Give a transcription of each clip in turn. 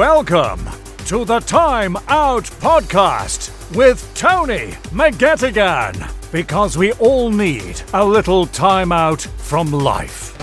Welcome to the Time Out Podcast with Tony McGettigan because we all need a little time out from life.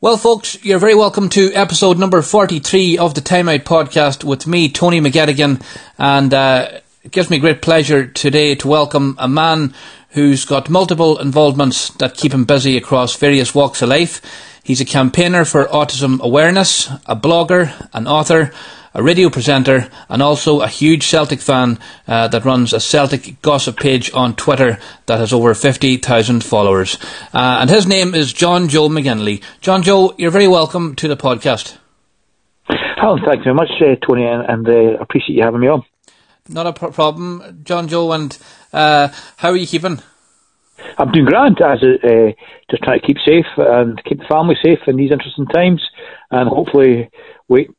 Well, folks, you're very welcome to episode number 43 of the Time Out Podcast with me, Tony McGettigan, and uh, it gives me great pleasure today to welcome a man who's got multiple involvements that keep him busy across various walks of life. He's a campaigner for autism awareness, a blogger, an author, a radio presenter, and also a huge Celtic fan uh, that runs a Celtic gossip page on Twitter that has over 50,000 followers. Uh, and his name is John Joe McGinley. John Joe, you're very welcome to the podcast. Oh, thank you very much, uh, Tony, and, uh, appreciate you having me on. Not a pro- problem, John Joe. And uh, how are you keeping? I'm doing grand, as uh, just trying to keep safe and keep the family safe in these interesting times, and hopefully wait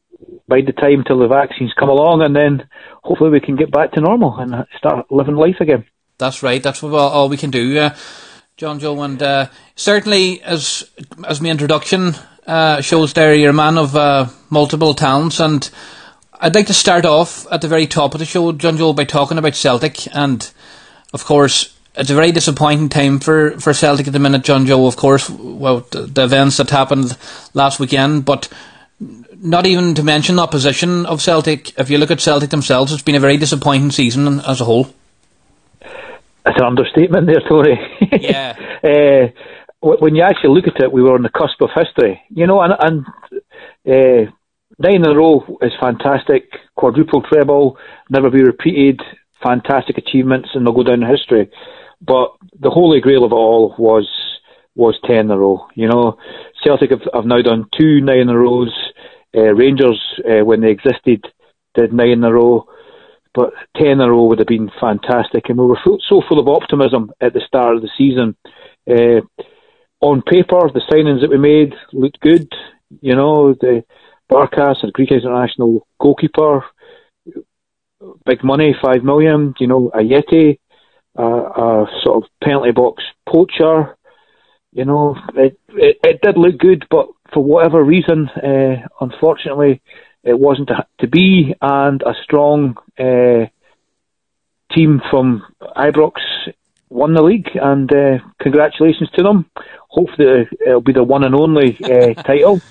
bide the time till the vaccines come along, and then hopefully we can get back to normal and start living life again. That's right. That's what all we can do, uh, John Joe. And uh, certainly, as as my introduction uh, shows, there you're a man of uh, multiple talents, and I'd like to start off at the very top of the show, John Joe, by talking about Celtic, and of course. It's a very disappointing time for, for Celtic at the minute, John Joe. Of course, well, the, the events that happened last weekend, but not even to mention the opposition of Celtic. If you look at Celtic themselves, it's been a very disappointing season as a whole. That's an understatement there, Tony. Yeah. uh, when you actually look at it, we were on the cusp of history, you know, and, and uh, nine in a row is fantastic. Quadruple treble, never be repeated. Fantastic achievements, and they'll go down in history. But the holy grail of it all was was ten in a row. You know, Celtic have, have now done two nine in a rows. Uh, Rangers, uh, when they existed, did nine in a row, but ten in a row would have been fantastic. And we were so, so full of optimism at the start of the season. Uh, on paper, the signings that we made looked good. You know, the Barkas, a Greek international goalkeeper, big money, five million. You know, Ajeti, uh, a sort of penalty box poacher. You know, it, it, it did look good, but for whatever reason, uh, unfortunately, it wasn't to be, and a strong uh, team from Ibrox won the league, and uh, congratulations to them. Hopefully, it'll be the one and only uh, title.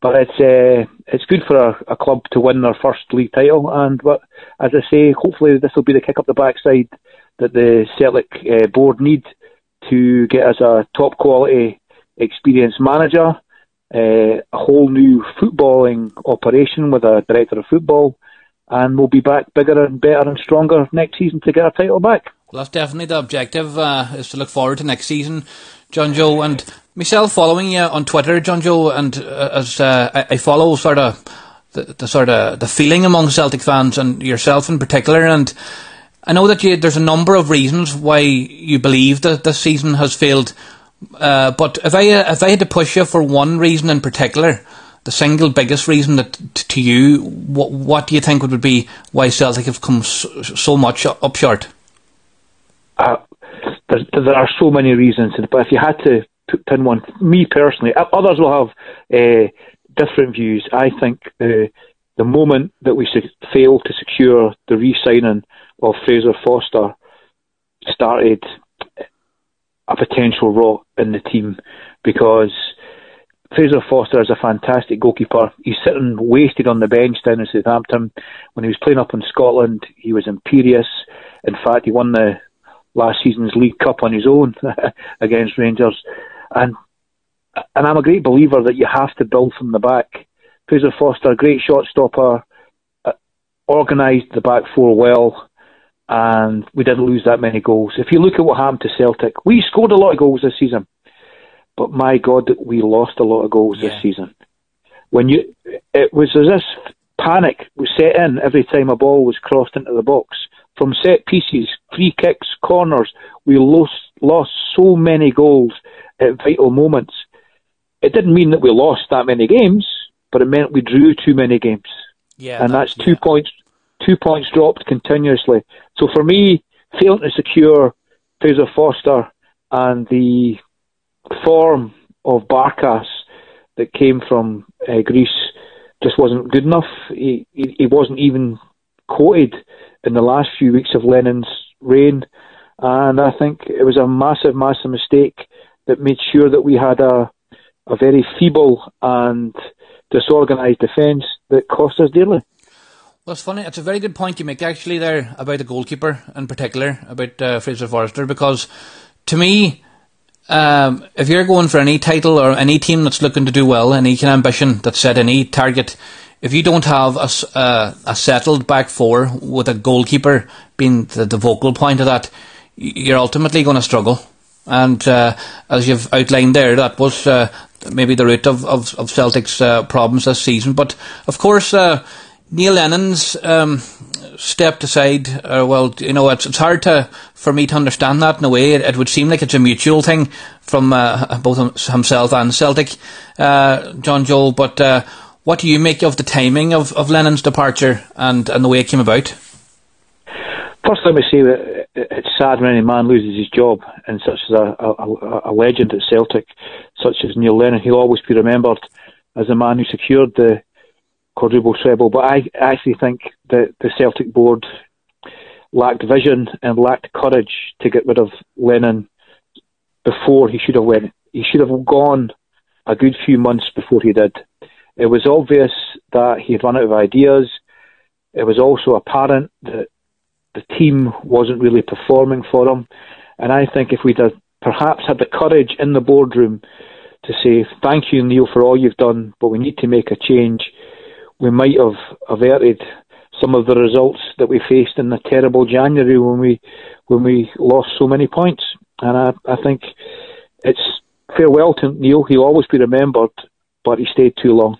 But it's uh, it's good for a, a, club to win their first league title, and but as I say, hopefully this will be the kick up the backside that the Celtic uh, board need to get us a top quality, experienced manager uh, a whole new footballing operation with a director of football, and we'll be back bigger and better and stronger next season to get our title back. Well, that's definitely the objective, uh, is to look forward to next season, John Joe. And myself following you on Twitter, John Joe, and uh, as uh, I, I, follow sort of the, the, sort of the feeling among Celtic fans and yourself in particular, and I know that you, there's a number of reasons why you believe that this season has failed uh, but if I uh, if I had to push you for one reason in particular, the single biggest reason that to you, what what do you think would be why Celtic have come so, so much up short? Uh, there, there are so many reasons, but if you had to pin one, me personally, others will have uh, different views. I think the the moment that we fail to secure the re-signing of Fraser Forster started a potential rot in the team because Fraser Forster is a fantastic goalkeeper. He's sitting wasted on the bench down in Southampton. When he was playing up in Scotland, he was imperious. In fact, he won the last season's League Cup on his own against Rangers. And and I'm a great believer that you have to build from the back. Fraser Forster, great shot stopper, uh, organised the back four well, and we didn't lose that many goals. If you look at what happened to Celtic, we scored a lot of goals this season, but my God, we lost a lot of goals yeah. this season. When you, it was as if panic was set in every time a ball was crossed into the box. From set pieces, free kicks, corners, we lost lost so many goals at vital moments. It didn't mean that we lost that many games, but it meant we drew too many games. Yeah, and that's, that's two yeah. points two points dropped continuously. So for me, failing to secure Fraser Forster and the form of Barkas that came from uh, Greece just wasn't good enough. He, he, wasn't even quoted in the last few weeks of Lennon's reign, and I think it was a massive, massive mistake that made sure that we had a a very feeble and disorganised defence that cost us dearly. Well, it's funny. It's a very good point you make actually there about the goalkeeper in particular, about uh, Fraser Forster, because to me, um, if you're going for any title or any team that's looking to do well, any kind of ambition that's set any target, if you don't have a, uh, a settled back four with a goalkeeper being the, the vocal point of that, you're ultimately going to struggle. And uh, as you've outlined there, that was uh, maybe the root of, of, of Celtic's uh, problems this season. But of course, Neil Lennon's um, stepped aside. Uh, well, you know, it's, it's hard to for me to understand that in a way. It, it would seem like it's a mutual thing from uh, both himself and Celtic, uh, John Joe. But uh, what do you make of the timing of, of Lennon's departure and, and the way it came about? First, let me say that it's sad when any man loses his job, and such as a, a, a legend at Celtic, such as Neil Lennon. He'll always be remembered as the man who secured the quadruple treble. But I actually think that the Celtic board lacked vision and lacked courage to get rid of Lennon before he should have went. He should have gone a good few months before he did. It was obvious that he had run out of ideas. It was also apparent that the team wasn't really performing for him. And I think if we'd have perhaps had the courage in the boardroom to say, thank you, Neil, for all you've done, but we need to make a change, we might have averted some of the results that we faced in the terrible January when we when we lost so many points. And I, I think it's farewell to Neil. He'll always be remembered, but he stayed too long.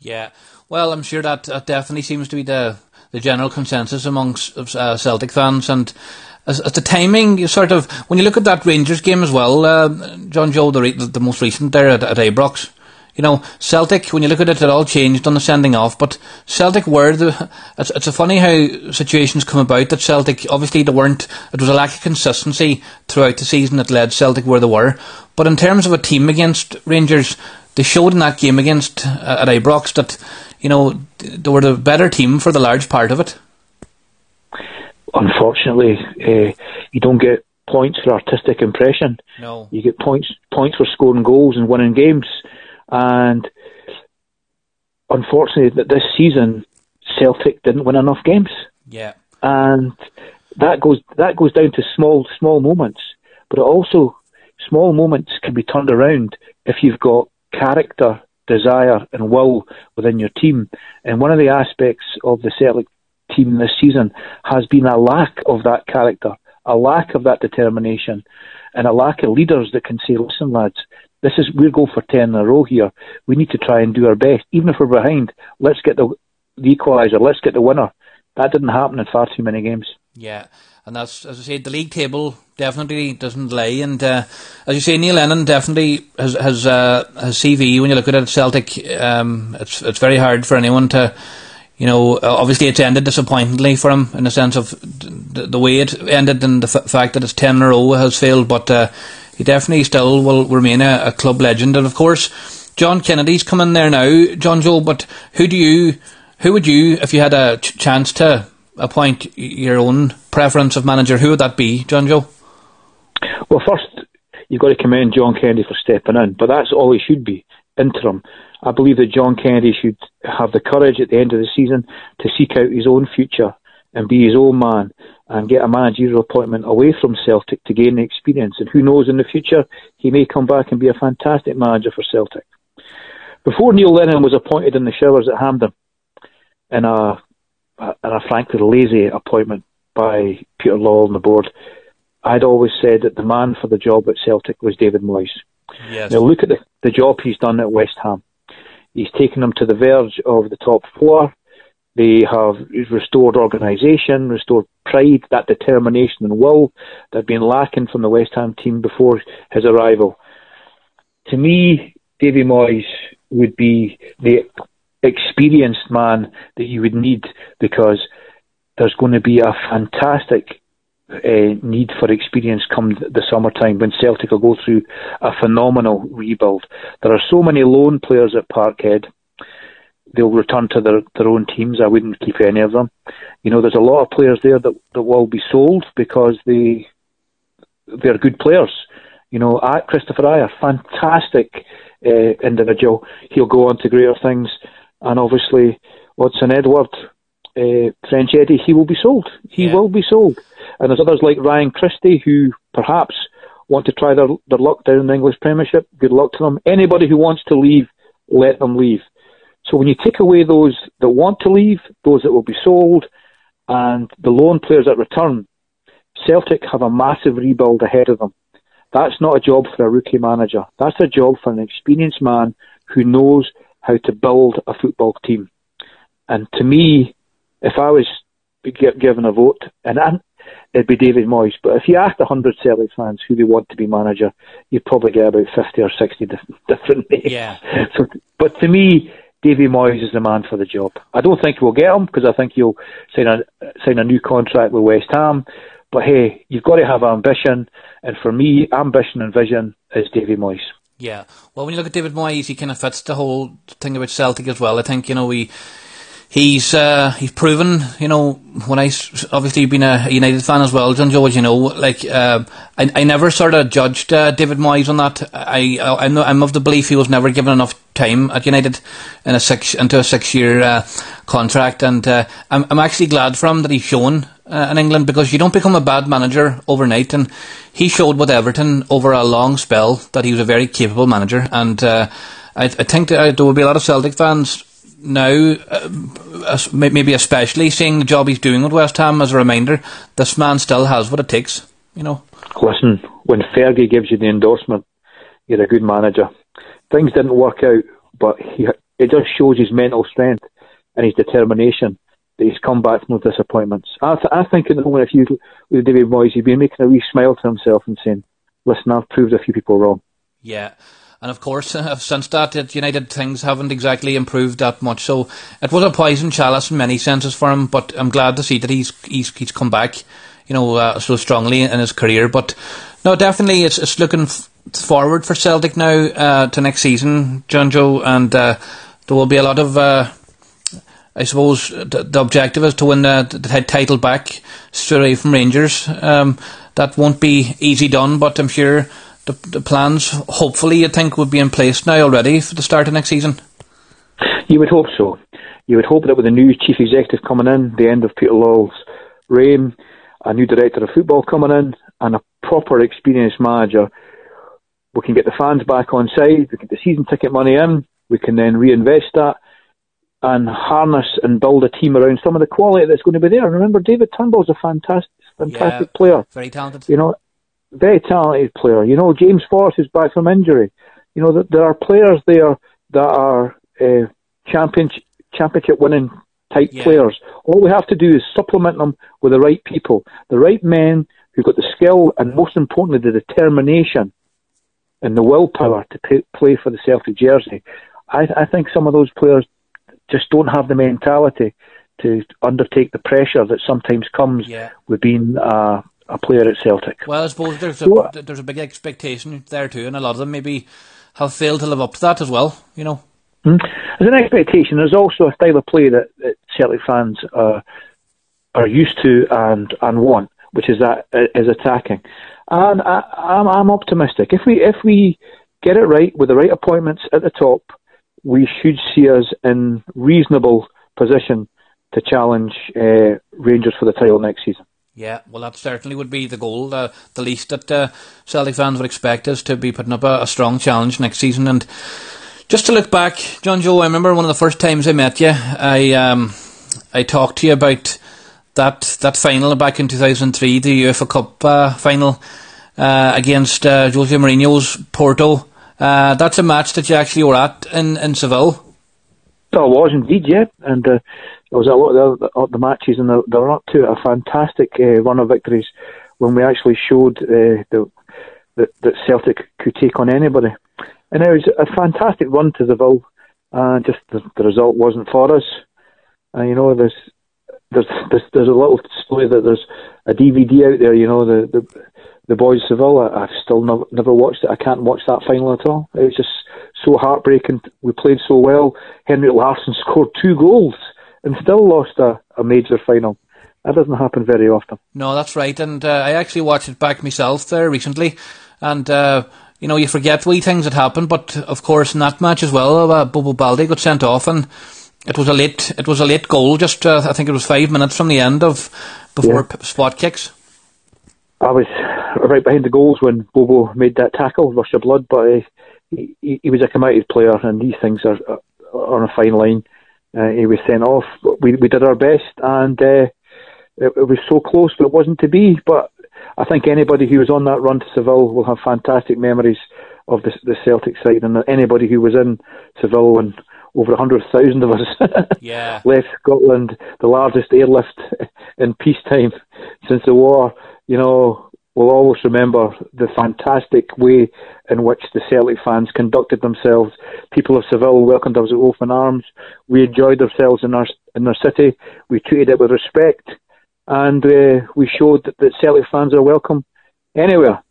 Yeah, well, I'm sure that, that definitely seems to be the the general consensus amongst uh, Celtic fans. And as, as, the timing, you sort of when you look at that Rangers game as well, uh, John Joe, the, the, most recent there at, at Ibrox. You know, Celtic, when you look at it, it all changed on the sending off, but Celtic were the. It's, it's a funny how situations come about that Celtic, obviously, they weren't. It was a lack of consistency throughout the season that led Celtic where they were. But in terms of a team against Rangers, they showed in that game against uh, at Ibrox that you know, they were the better team for the large part of it. Unfortunately, uh, you don't get points for artistic impression. No, you get points points for scoring goals and winning games. And unfortunately, that this season Celtic didn't win enough games. Yeah, and that goes that goes down to small small moments, but also small moments can be turned around if you've got character desire and will within your team. And one of the aspects of the Celtic team this season has been a lack of that character, a lack of that determination, and a lack of leaders that can say, listen, lads, this is we're going for ten in a row here. We need to try and do our best. Even if we're behind, let's get the, the equaliser, let's get the winner. That didn't happen in far too many games. Yeah, and that's as I said, the league table definitely doesn't lie. And uh, as you say, Neil Lennon definitely has has uh, has CV. When you look at it, Celtic, um, it's it's very hard for anyone to. You know, obviously it's ended disappointingly for him in the sense of the, the way it ended and the f- fact that it's 10 in a row has failed, but uh, he definitely still will remain a, a, club legend. And of course, John Kennedy's coming there now, John Joe, but who do you, who would you, if you had a ch- chance to appoint your own preference of manager, who would that be, John Joe? Well, first, you've got to commend John Kennedy for stepping in, but that's all he should be interim. I believe that John Kennedy should have the courage at the end of the season to seek out his own future and be his own man and get a managerial appointment away from Celtic to gain the experience. And who knows, in the future, he may come back and be a fantastic manager for Celtic. Before Neil Lennon was appointed in the showers at Hampden in a and a frankly lazy appointment by Peter Lawwell on the board. I'd always said that the man for the job at Celtic was David Moyes. Yes. Now look at the, the job he's done at West Ham. He's taken them to the verge of the top four. They have restored organisation, restored pride, that determination and will that had been lacking from the West Ham team before his arrival. To me, Davy Moyes would be the experienced man that you would need because there's going to be a fantastic uh, need for experience come the summertime when Celtic will go through a phenomenal rebuild. There are so many loan players at Parkhead. They'll return to their, their own teams. I wouldn't keep any of them. You know, there's a lot of players there that, that will be sold because they they're good players. You know, Kristoffer Ajer, fantastic uh, individual. He'll go on to greater things. And obviously, Odsonne Edouard, uh, French Eddie, he will be sold. He yeah. will be sold. And there's others like Ryan Christie who perhaps want to try their, their luck down in the English Premiership. Good luck to them. Anybody who wants to leave, let them leave. So when you take away those that want to leave, those that will be sold, and the loan players that return, Celtic have a massive rebuild ahead of them. That's not a job for a rookie manager. That's a job for an experienced man who knows how to build a football team. And to me, if I was given a vote, and it'd be David Moyes. But if you asked 100 Celtic fans who they want to be manager, you'd probably get about 50 or 60 different names. Yeah. So, but to me, David Moyes is the man for the job. I don't think we'll get him because I think he'll sign a sign a new contract with West Ham. But hey, you've got to have ambition, and for me, ambition and vision is David Moyes. Yeah. Well, when you look at David Moyes, he kind of fits the whole thing about Celtic as well. I think you know we he's uh, he's proven, you know, when I obviously been a United fan as well, John as you know, like uh, I, I never sort of judged uh, David Moyes on that. I, I I'm, I'm of the belief he was never given enough time at United in a six into a six year uh, contract, and uh, I'm I'm actually glad for him that he's shown. Uh, in England, because you don't become a bad manager overnight, and he showed with Everton over a long spell that he was a very capable manager, and I, I think there will be a lot of Celtic fans now, uh, maybe especially seeing the job he's doing at West Ham as a reminder, this man still has what it takes, you know. Listen, when Fergie gives you the endorsement, you're a good manager. Things didn't work out, but he, it just shows his mental strength and his determination that he's come back from no disappointments. I, th- I think in the moment, if you with David Moyes, he'd be making a wee smile to himself and saying, "Listen, I've proved a few people wrong." Yeah. And of course, uh, since that, at United things haven't exactly improved that much. So it was a poison chalice in many senses for him. But I'm glad to see that he's he's he's come back, you know, uh, so strongly in his career. But no, definitely, it's it's looking f- forward for Celtic now uh, to next season, John Joe, and uh, there will be a lot of. Uh, I suppose the, the, objective is to win the, the title back straight away from Rangers. Um, that won't be easy done, but I'm sure the, the plans, hopefully, you think would be in place now already for the start of next season? You would hope so. You would hope that with a new chief executive coming in, the end of Peter Lawwell's reign, a new director of football coming in, and a proper experienced manager, we can get the fans back on side, we can get the season ticket money in, we can then reinvest that and harness and build a team around some of the quality that's going to be there. And remember, David Turnbull's a fantastic, fantastic yeah, player. Very talented. You know, very talented player. You know, James Forrest is back from injury. You know, there are players there that are uh, championship championship winning type yeah. players. All we have to do is supplement them with the right people, the right men who've got the skill and most importantly the determination and the willpower to pay, play for the Celtic jersey. I, I think some of those players just don't have the mentality to undertake the pressure that sometimes comes yeah. with being uh, a player at Celtic. Well, I suppose there's a there's a big expectation there too, and a lot of them maybe have failed to live up to that as well. You know, mm. there's an expectation. There's also a style of play that, that Celtic fans uh, are used to and and want, which is that uh, is attacking. And I, I'm I'm optimistic. If we if we get it right with the right appointments at the top, we should see us in reasonable position to challenge uh, Rangers for the title next season. Yeah, well, that certainly would be the goal. Uh, the least that uh, Celtic fans would expect is to be putting up a, a, strong challenge next season. And just to look back, John Joe, I remember one of the first times I met you. I um, I talked to you about that that final back in two thousand three, the UEFA Cup uh, final uh, against uh, Jose Mourinho's Porto. Uh, that's a match that you actually were at in in Seville. I was indeed, yeah, and there was a lot of the, the matches, and they were up to a fantastic uh, run of victories when we actually showed uh, the, that, that Celtic could take on anybody. And it was a fantastic run to the Ville. Uh, just the, the result wasn't for us. Uh, you know, there's there's, there's there's a little story that there's a DVD out there. You know the the, the boys Seville. I, have still never never watched it. I can't watch that final at all. It was just so heartbreaking. We played so well. Henrik Larsson scored two goals and still lost a, a major final. That doesn't happen very often. No, that's right. And uh, I actually watched it back myself there recently, and. Uh, you know, you forget wee things that happen, but of course in that match as well, uh, Bobo Baldé got sent off, and it was a late. It was a late goal. Just uh, I think it was five minutes from the end of before yeah. spot kicks. I was right behind the goals when Bobo made that tackle, rush of blood. But uh, he, he, was a committed player, and these things are, are on a fine line. Uh, he was sent off. We we did our best, and uh, it, it was so close, but it wasn't to be. But I think anybody who was on that run to Seville will have fantastic memories of the, the Celtic side, and anybody who was in Seville and over 100,000 of us yeah. left Scotland, the largest airlift in peacetime since the war. You know, we'll always remember the fantastic way in which the Celtic fans conducted themselves. People of Seville welcomed us with open arms. We enjoyed ourselves in our in our city. We treated it with respect, and uh, we showed that, that Celtic fans are welcome anywhere.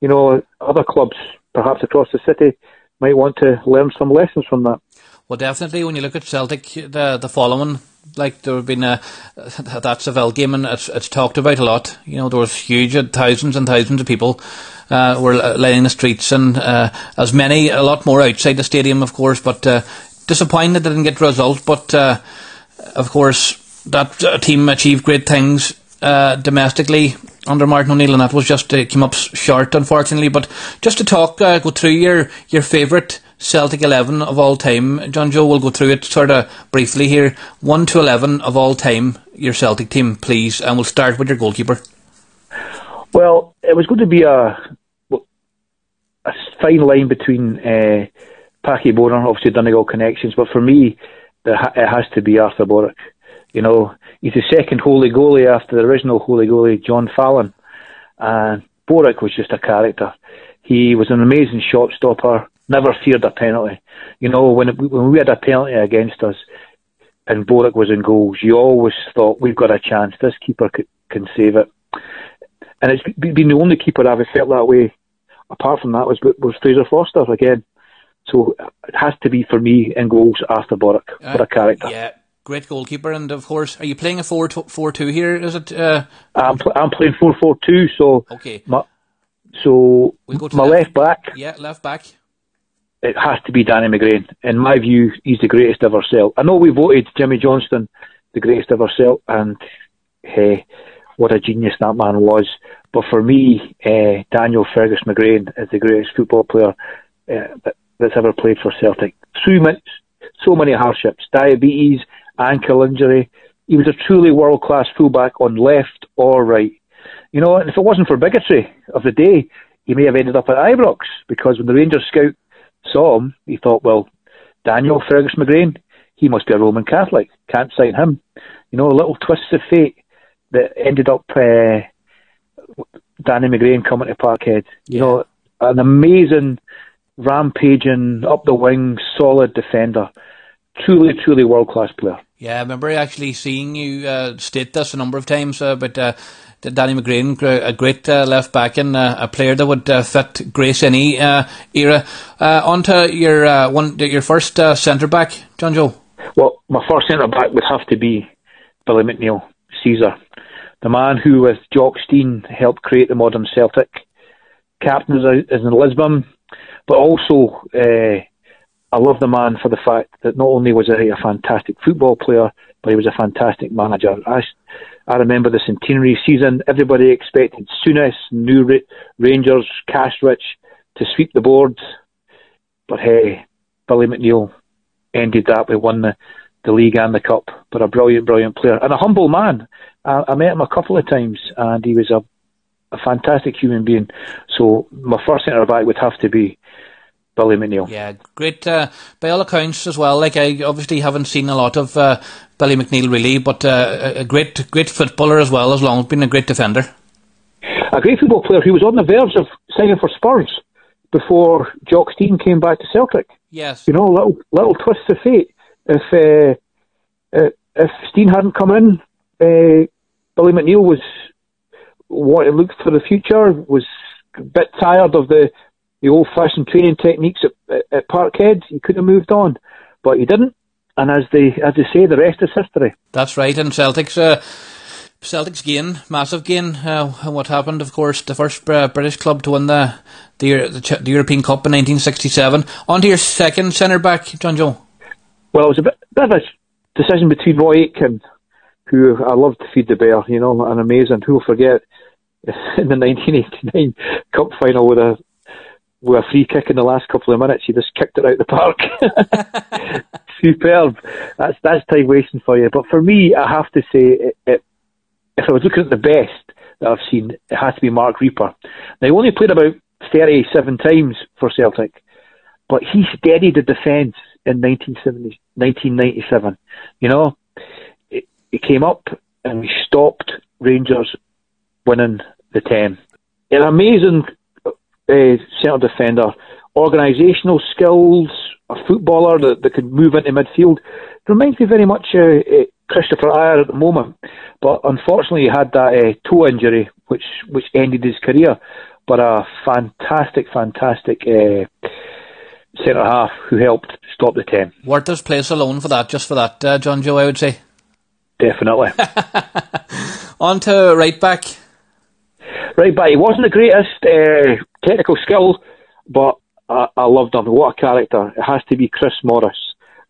You know, other clubs, perhaps across the city, might want to learn some lessons from that. Well, definitely, when you look at Celtic, the the following, like there have been a that Seville game, and it's, it's talked about a lot. You know, there was huge, uh, thousands and thousands of people uh, were lining the streets, and uh, as many, a lot more outside the stadium, of course. But uh, disappointed they didn't get the result. But uh, of course, that uh, team achieved great things domestically under Martin O'Neill, and that was just came up short, unfortunately. But just to talk, go through your your favourite Celtic 11 of all time. John Joe will go through it sort of briefly here. 1 to 11 of all time, your Celtic team, please. And we'll start with your goalkeeper. Well, it was going to be a, a fine line between uh, Packie Bonner, obviously Donegal connections, but for me, it has to be Artur Boruc. You know, he's the second holy goalie after the original holy goalie, John Fallon. And Boruc was just a character. He was an amazing shot stopper never feared a penalty. You know, when it, when we had a penalty against us and Boruc was in goals, you always thought we've got a chance. This keeper c- can save it, and it's been the only keeper I've felt that way. Apart from that, was was Fraser Forster again. So it has to be for me in goals after Boruc. Uh, what a character! Yeah, great goalkeeper, and of course, are you playing a 4-4-2 here? Is it? Uh... I'm pl- I'm playing four four two. So okay. My, so we'll my left, left back. Yeah, left back it has to be Danny McGrain. In my view, he's the greatest ever Celt. I know we voted Jimmy Johnstone the greatest ever Celt, and hey, what a genius that man was. But for me, uh, Daniel Fergus McGrain is the greatest football player uh, that's ever played for Celtic. Through so many hardships, diabetes, ankle injury. He was a truly world class fullback on left or right. You know, if it wasn't for bigotry of the day, he may have ended up at Ibrox because when the Rangers scout saw him, he thought, well, Daniel Fergus McGrain, he must be a Roman Catholic. Can't sign him. You know, little twists of fate that ended up uh, Danny McGrain coming to Parkhead. You know, an amazing, rampaging, up the wing, solid defender. Truly, truly world class player. Yeah, I remember actually seeing you uh, state this a number of times, uh, but uh, Danny McGrain, a great uh, left back and uh, a player that would uh, fit Grace any uh, era. Uh, on to your uh, one, your first centre back, John Joe. Well, my first centre back would have to be Billy McNeill, Caesar, the man who, with Jock Stein, helped create the modern Celtic. Captain is in Lisbon, but also I love the man for the fact that not only was he a fantastic football player, but he was a fantastic manager. I, I remember the centenary season. Everybody expected Souness, New Ra- Rangers, Cashrich to sweep the board. But hey, Billy McNeill ended that. We won the, the league and the cup. But a brilliant, brilliant player. And a humble man. I, I met him a couple of times and he was a, a fantastic human being. So my first centre back would have to be Billy McNeill. Yeah, great. Uh, by all accounts as well. Like I obviously haven't seen a lot of uh, Billy McNeill really, but uh, a great, great footballer as well, as long as being a great defender. A great football player. He was on the verge of signing for Spurs before Jock Stein came back to Celtic. Yes. You know, little little twists of fate. If uh, uh, if Stein hadn't come in, uh, Billy McNeill was what it looked for the future, was a bit tired of the, the old fashioned training techniques at, at, at Parkhead. He could have moved on, but he didn't. And as they as they say, the rest is history. That's right. And Celtic's uh, Celtic's gain, massive gain. Uh, what happened, of course, the first uh, British club to win the the, the the European Cup in 1967. On to your second centre back, John Joe. Well, it was a bit, bit of a decision between Roy Aitken, who I loved to feed the bear, you know, and amazing. Who will forget in the 1989 Cup final with a with a free kick in the last couple of minutes, he just kicked it out the park. Superb. That's that's time wasting for you. But for me, I have to say, it, it, if I was looking at the best that I've seen, it has to be Marc Rieper. Now he only played about 37 times for Celtic, but he steadied the defence in 1997. You know, it, it came up and we stopped Rangers winning the 10. An amazing uh, centre defender, organisational skills, a footballer that, that could move into midfield. It reminds me very much of uh, uh, Kristoffer Ajer at the moment, but unfortunately he had that uh, toe injury which which ended his career. But a fantastic, fantastic uh, centre half who helped stop the 10. Worth his place alone for that, just for that, uh, John Joe, I would say. Definitely. On to right back. Right back. He wasn't the greatest uh, technical skill, but I, I loved him. What a character. It has to be Chris Morris,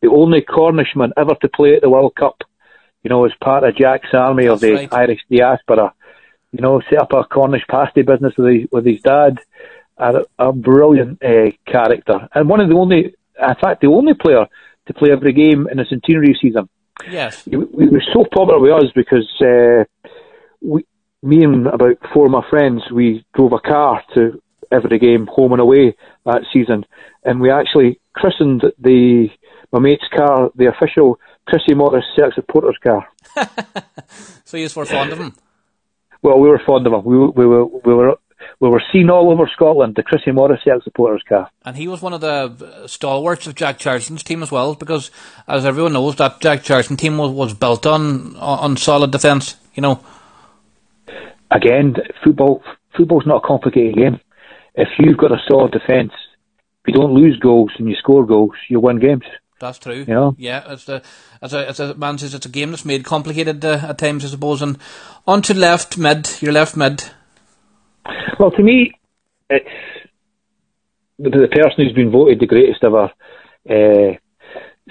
the only Cornishman ever to play at the World Cup. You know, as part of Jack's army That's of the right. Irish diaspora. You know, set up a Cornish pasty business with his, with his dad. A, a brilliant uh, character. And one of the only, in fact, the only player to play every game in the centenary season. Yes. He, he was so popular with us because uh, we, me and about four of my friends, we drove a car to every game, home and away that season, and we actually christened the my mate's car the official Chrissy Morris Celtic supporters car. So you were fond of him. Well, we were fond of him. We, were- we were we were we were seen all over Scotland. The Chrissy Morris Celtic supporters car. And he was one of the stalwarts of Jack Charlton's team as well, because as everyone knows, that Jack Charlton team was, was built on on solid defence. You know. Again, football football's not a complicated game. If you've got a solid defence, if you don't lose goals and you score goals, you win games. That's true. You know? Yeah, it's a, as a, as a man says, it's a game that's made complicated uh, at times, I suppose. And on to left mid, your left mid. Well, to me, it's the, the person who's been voted the greatest ever uh,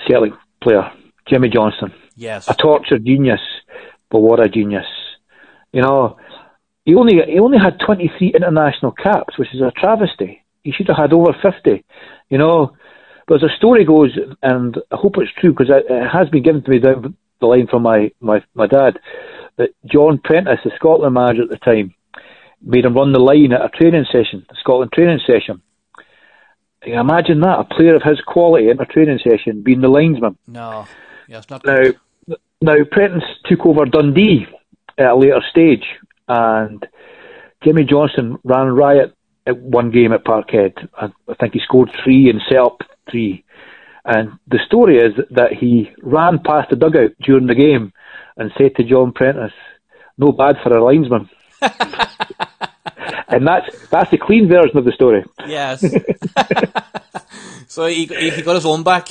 Celtic player, Jimmy Johnson. Yes. A tortured genius, but what a genius! You know, he only he only had 23 international caps, which is a travesty. He should have had over 50. You know, but as the story goes, and I hope it's true because it, it has been given to me down the line from my, my, my dad, that John Prentice, the Scotland manager at the time, made him run the line at a training session, a Scotland training session. Can you Imagine that, a player of his quality in a training session being the linesman. No. Yes, not Now, now Prentice took over Dundee at a later stage, and Jimmy Johnson ran riot at one game at Parkhead. I, I think he scored three and set up three. And the story is that he ran past the dugout during the game and said to John Prentice, "No bad for a linesman." and that's that's the clean version of the story. Yes. so he, he he got his own back.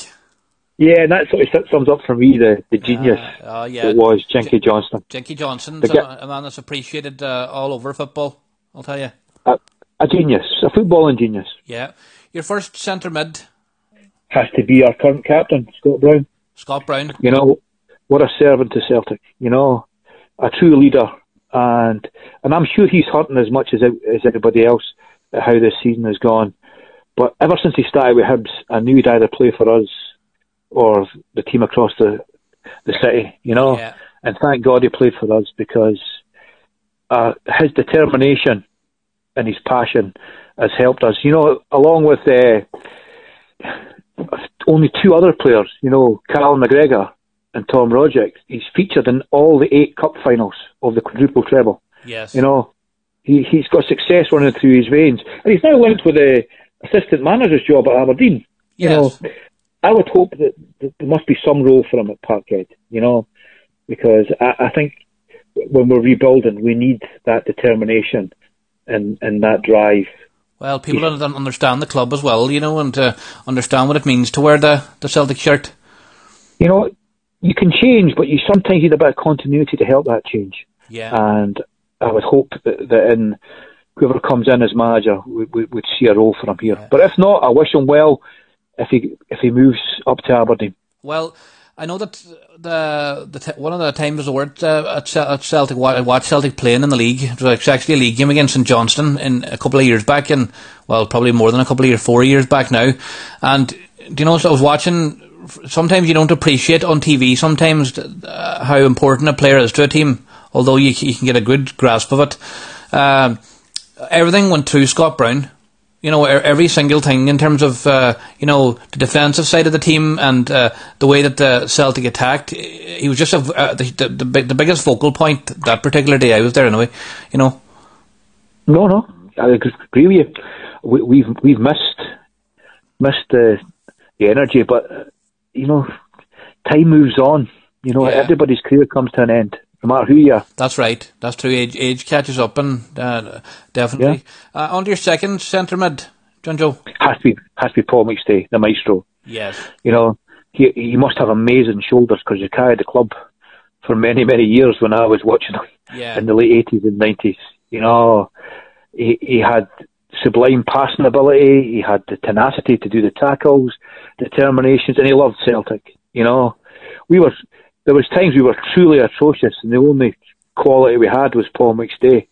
Yeah, and that sort of sums up for me the, the genius Oh yeah. that was Jinky Johnstone. Jinky Johnson's The a, a man that's appreciated uh, all over football. I'll tell you. A, a genius, a footballing genius. Yeah. Your first centre mid, has to be our current captain, Scott Brown. Scott Brown. You know, what a servant to Celtic. You know, a true leader, and and I'm sure he's hurting as much as as everybody else at how this season has gone. But ever since he started with Hibs, I knew he'd either play for us or the team across the the city. You know, Yeah. and thank God he played for us because uh, his determination and his passion has helped us. You know, along with uh, only two other players, you know, Carl McGregor and Tom Rogic. He's featured in all the eight cup finals of the quadruple treble. Yes. You know, he, he's got success running through his veins. And he's now linked with the assistant manager's job at Aberdeen. You Yes. know, I would hope that, that there must be some role for him at Parkhead, you know, because I, I think when we're rebuilding, we need that determination and and that drive. Well, people don't understand the club as well, you know, and uh, understand what it means to wear the, the Celtic shirt. You know, you can change, but you sometimes need a bit of continuity to help that change. Yeah. And I would hope that, that in whoever comes in as manager would, would, would see a role for him here. Yeah. But if not, I wish him well if he if he moves up to Aberdeen. Well, I know that the, the one of the times I worked uh, at, Celtic, watched Celtic playing in the league. It was actually a league game against St Johnstone in a couple of years back, and well, probably more than a couple of years, four years back now. And do you know? So I was watching. Sometimes you don't appreciate on TV. Sometimes uh, how important a player is to a team, although you, you can get a good grasp of it. Uh, everything went through Scott Brown you know, every single thing in terms of, uh, you know, the defensive side of the team and uh, the way that the Celtic attacked. He was just a, uh, the, the, the, the, biggest focal point that particular day I was there anyway, you know. No, no, I agree with you. We, we've, we've missed missed the the energy, but you know, time moves on. You know, yeah. everybody's career comes to an end no matter who you are. That's right. That's true. Age, age catches up, and uh, definitely. Yeah. Uh, on to your second centre mid, John Joe. Has to be has to be Paul McStay, the maestro. Yes. You know, he he must have amazing shoulders because he carried the club for many many years when I was watching him yeah. in the late eighties and nineties. You know, he he had sublime passing ability. He had the tenacity to do the tackles, determinations, and he loved Celtic. You know, we were there was times we were truly atrocious, and the only quality we had was Paul McStay.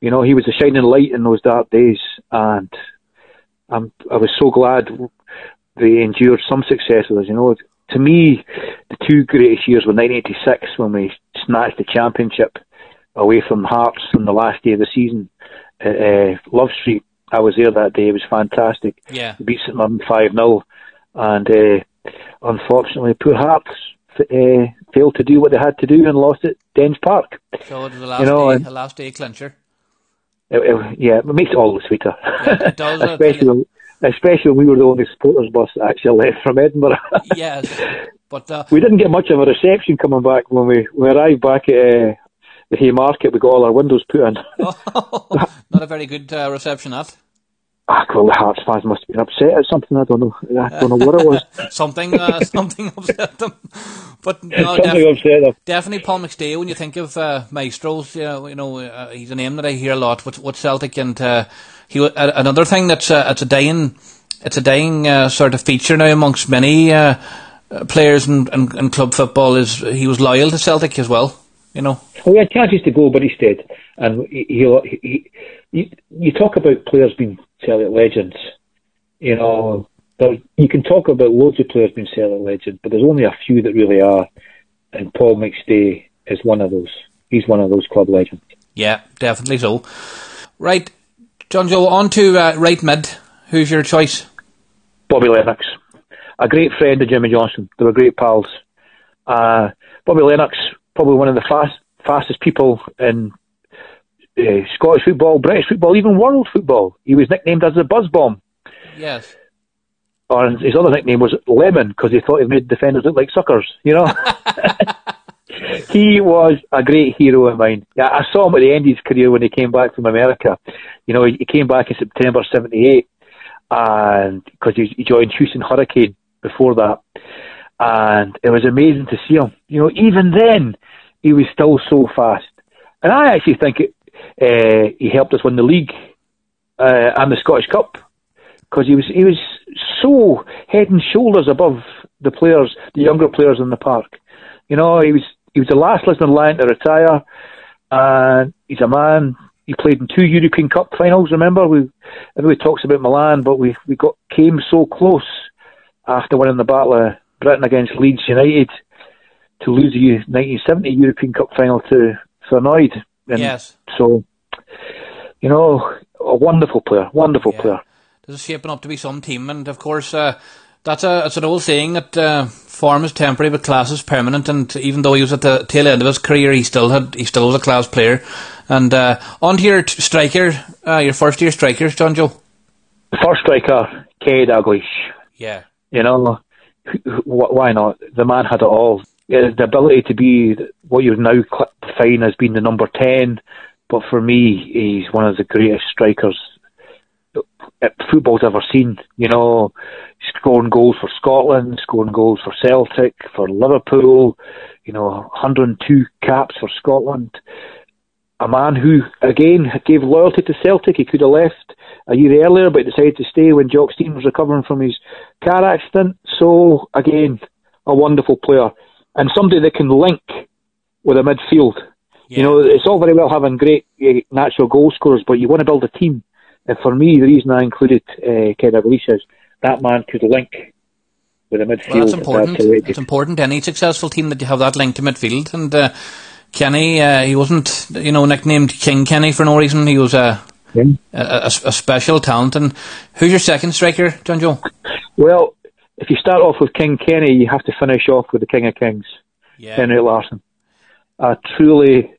You know, he was a shining light in those dark days, and I'm, I was so glad they endured some success with us. You know, to me, the two greatest years were 1986 when we snatched the championship away from Hearts on the last day of the season. Uh, Love Street, I was there that day. It was fantastic. Yeah, we beat St Mirren five 0 and uh, unfortunately, poor Hearts uh, failed to do what they had to do and lost at Dens Park. So it was the last, you know, day, the last day clincher. It, it, yeah, it makes it all the sweeter. Yeah, it does, especially, when, especially when we were the only supporters bus that actually left from Edinburgh. yes, but uh, we didn't get much of a reception coming back when we, we arrived back at uh, the Haymarket. We got all our windows put in. oh, not a very good uh, reception, that. Ah, well, the Hearts fans must have been upset at something. I don't know. I don't know what it was. something, uh, something upset them. But no, something def- upset them. Definitely Paul McStay. When you think of uh, maestros, you know, you know uh, he's a name that I hear a lot with, with Celtic, and uh, he uh, another thing that's uh, it's a dying, it's a dying uh, sort of feature now amongst many uh, players and, and, and club football is he was loyal to Celtic as well. You know. Well, he had chances to go, but he stayed, and he, he, he you, you talk about players being Celtic legends. You know, there, you can talk about loads of players being Celtic legends, but there's only a few that really are, and Paul McStay is one of those. He's one of those club legends. Yeah, definitely so. Right, John Joe, on to uh, right mid. Who's your choice? Bobby Lennox, a great friend of Jimmy Johnson. They were great pals. Uh, Bobby Lennox, probably one of the fast, fastest people in uh, Scottish football, British football, even world football. He was nicknamed as the Buzz Bomb. Yes. Or his other nickname was Lemon because he thought he made defenders look like suckers. You know. he was a great hero of mine. Yeah, I saw him at the end of his career when he came back from America. You know, he, came back in September '78, and because he, he joined Houston Hurricane before that, and it was amazing to see him. You know, even then, he was still so fast. And I actually think it, uh, he helped us win the league uh, and the Scottish Cup because he was he was so head and shoulders above the players, the younger players in the park. You know, he was he was the last Lisbon Lion to retire, and he's a man. He played in two European Cup finals. Remember, we everybody talks about Milan, but we we got came so close after winning the Battle of Britain against Leeds United to lose the 1970 European Cup final to Feyenoord. And yes. So, you know, a wonderful player, wonderful yeah. player. This is shaping up to be some team, and of course, uh, that's a it's an old saying that uh, form is temporary, but class is permanent. And even though he was at the tail end of his career, he still had he still was a class player. And uh, on to your t- striker, uh, your first year strikers, John Joe. The first striker, Kenny Dalglish. Yeah. You know, why not? The man had it all. The ability to be what you now define as being the number 10. But for me, he's one of the greatest strikers football's ever seen. You know, scoring goals for Scotland, scoring goals for Celtic, for Liverpool, you know, 102 caps for Scotland. A man who, again, gave loyalty to Celtic. He could have left a year earlier, but decided to stay when Jock Stein was recovering from his car accident. So, again, a wonderful player. And somebody that can link with a midfield. Yeah. You know, it's all very well having great uh, natural goal scorers, but you want to build a team. And for me, the reason I included uh, Ken is that man could link with a midfield. Well, that's important. It's important any successful team that you have that link to midfield. And uh, Kenny, uh, he wasn't, you know, nicknamed King Kenny for no reason. He was a, yeah. a, a, a, special talent. And who's your second striker, John Joe? Well, if you start off with King Kenny, you have to finish off with the King of Kings, yeah. Henrik Larsson. A truly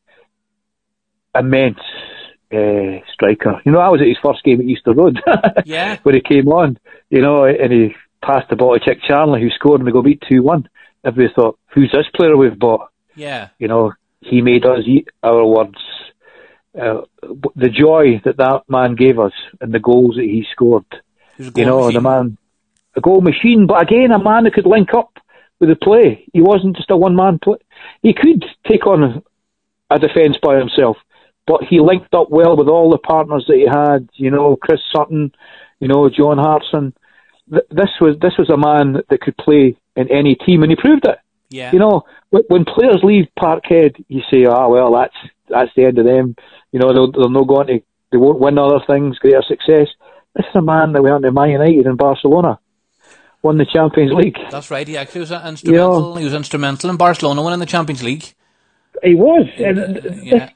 immense uh, striker. You know, I was at his first game at Easter Road. yeah. When he came on, you know, and he passed the ball to Chic Charnley, who scored, and we go beat 2 1. Everybody thought, who's this player we've bought? Yeah. You know, he made us eat our words. Uh, the joy that that man gave us and the goals that he scored. You know, machine. the man, a goal machine, but again, a man who could link up with the play. He wasn't just a one man play. He could take on a defence by himself, but he linked up well with all the partners that he had. You know, Chris Sutton, you know, John Hartson. Th- this was this was a man that could play in any team, and he proved it. Yeah. You know, when, when players leave Parkhead, you say, "Ah, oh, well, that's that's the end of them." You know, they'll, they'll not going to, they won't win other things, greater success. This is a man that went to Man United in Barcelona, won the Champions League. That's right. He actually was instrumental. Know, he was instrumental in Barcelona winning the Champions League. He was, and yeah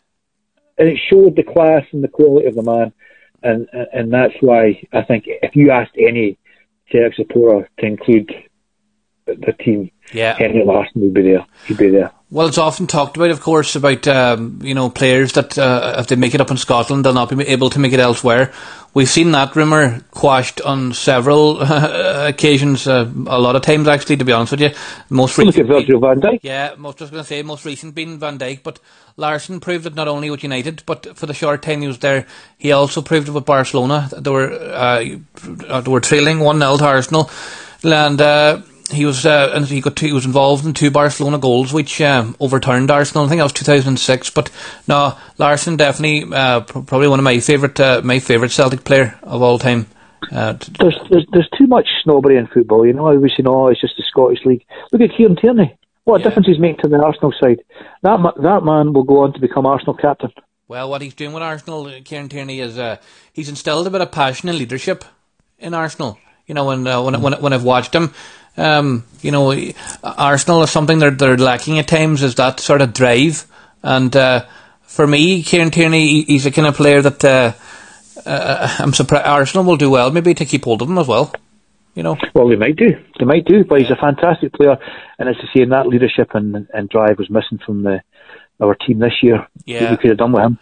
and it showed the class and the quality of the man, and and that's why I think if you asked any Celtic supporter to include the team, yeah. Henrik Larsson would be there. He'd be there. Well, it's often talked about, of course, about um, you know players that uh, if they make it up in Scotland, they'll not be able to make it elsewhere. We've seen that rumour quashed on several uh, occasions, uh, a lot of times actually. To be honest with you, most recent. look at Virgil Van Dijk. Yeah, most just going to say most recent being Van Dijk, but Larsson proved it not only with United, but for the short time he was there, he also proved it with Barcelona. They were uh, they were trailing one 0 to Arsenal, and uh, he was uh, and he got two, he was involved in two Barcelona goals which um, overturned Arsenal. I think that was 2006. But no, Larsson definitely uh, probably one of my favorite uh, my favorite Celtic player of all time. Uh, there's, there's there's too much snobbery in football. You know, was you know it's just the Scottish league. Look at Kieran Tierney. What yeah. difference he's making to the Arsenal side? That that man will go on to become Arsenal captain. Well, what he's doing with Arsenal, Kieran Tierney, is uh, he's instilled a bit of passion and leadership in Arsenal. You know, when uh, when, when when I've watched him, um, you know, Arsenal is something they're, they're lacking at times is that sort of drive. And uh, for me, Kieran Tierney, he's a kind of player that uh, uh, I'm surprised Arsenal will do well, maybe to keep hold of him as well. You know. Well, they might do. They might do. But he's a fantastic player, and as I say, that leadership and, and drive was missing from the our team this year. Yeah, we could have done with him.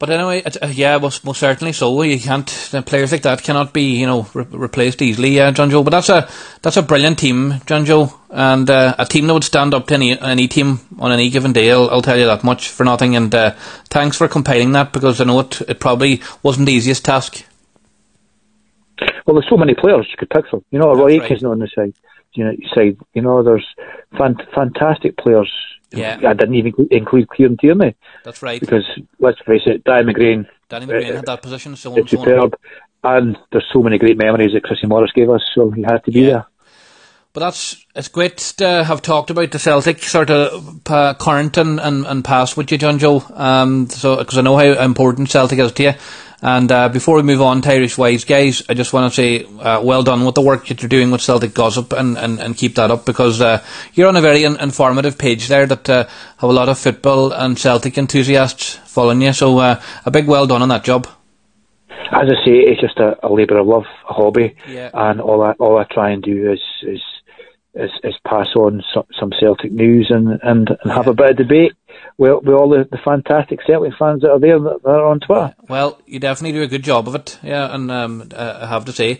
But anyway, uh, yeah, most, most certainly so. You can't players like that cannot be you know re- replaced easily, uh, John Joe. But that's a that's a brilliant team, John Joe, and uh, a team that would stand up to any any team on any given day. I'll, I'll tell you that much for nothing. And uh, thanks for compiling that because I know it it probably wasn't the easiest task. Well, there's so many players you could pick from. You know, Roy Aitken's not on the side. You know, side. You know, there's fant- fantastic players yeah. I didn't even include Kieran Tierney. That's right. Because let's face it, Danny McGrain. Danny McGrain uh, had that position, so it's superb. And there's so many great memories that Chrissy Morris gave us, so he had to be yeah. there. But that's it's great to have talked about the Celtic sort of uh, current and, and, and past with you, John Joe. Um, so because I know how important Celtic is to you. And uh, before we move on to Irish Wise Guys, I just want to say uh, well done with the work that you're doing with Celtic Gossip and, and, and keep that up because uh, you're on a very in- informative page there that uh, have a lot of football and Celtic enthusiasts following you. So uh, a big well done on that job. As I say, it's just a, a labour of love, a hobby, yeah. and all I all I try and do is is is, is pass on some, some Celtic news and, and, and yeah. have a bit of debate with, with all the, the fantastic Celtic fans that are there that are on Twitter. Well, you definitely do a good job of it, yeah, and um, uh, I have to say.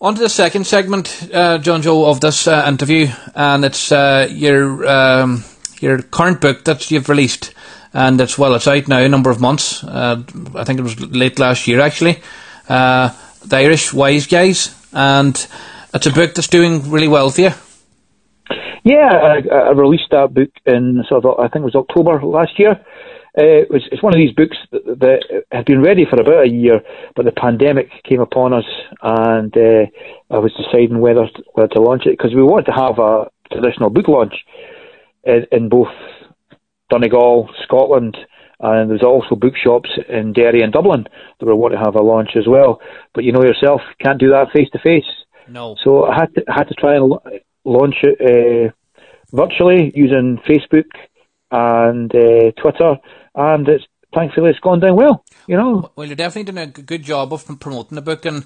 On to the second segment, uh, John Joe, of this uh, interview, and it's uh, your um, your current book that you've released, and it's well, it's out now a number of months. Uh, I think it was late last year, actually. Uh, the Irish Wise Guys, and it's a book that's doing really well for you. Yeah, I, I released that book in sort of I think it was October last year. Uh, it was, it's one of these books that, that, had been ready for about a year, but the pandemic came upon us, and uh, I was deciding whether whether to launch it because we wanted to have a traditional book launch in, in both Donegal, Scotland, and there's also bookshops in Derry and Dublin that we want to have a launch as well. But you know yourself, can't do that face to face. No. So I had to had to try and launch it uh, virtually using Facebook and uh, Twitter, and it's thankfully it's gone down well. You know. Well, you're definitely doing a good job of promoting the book, and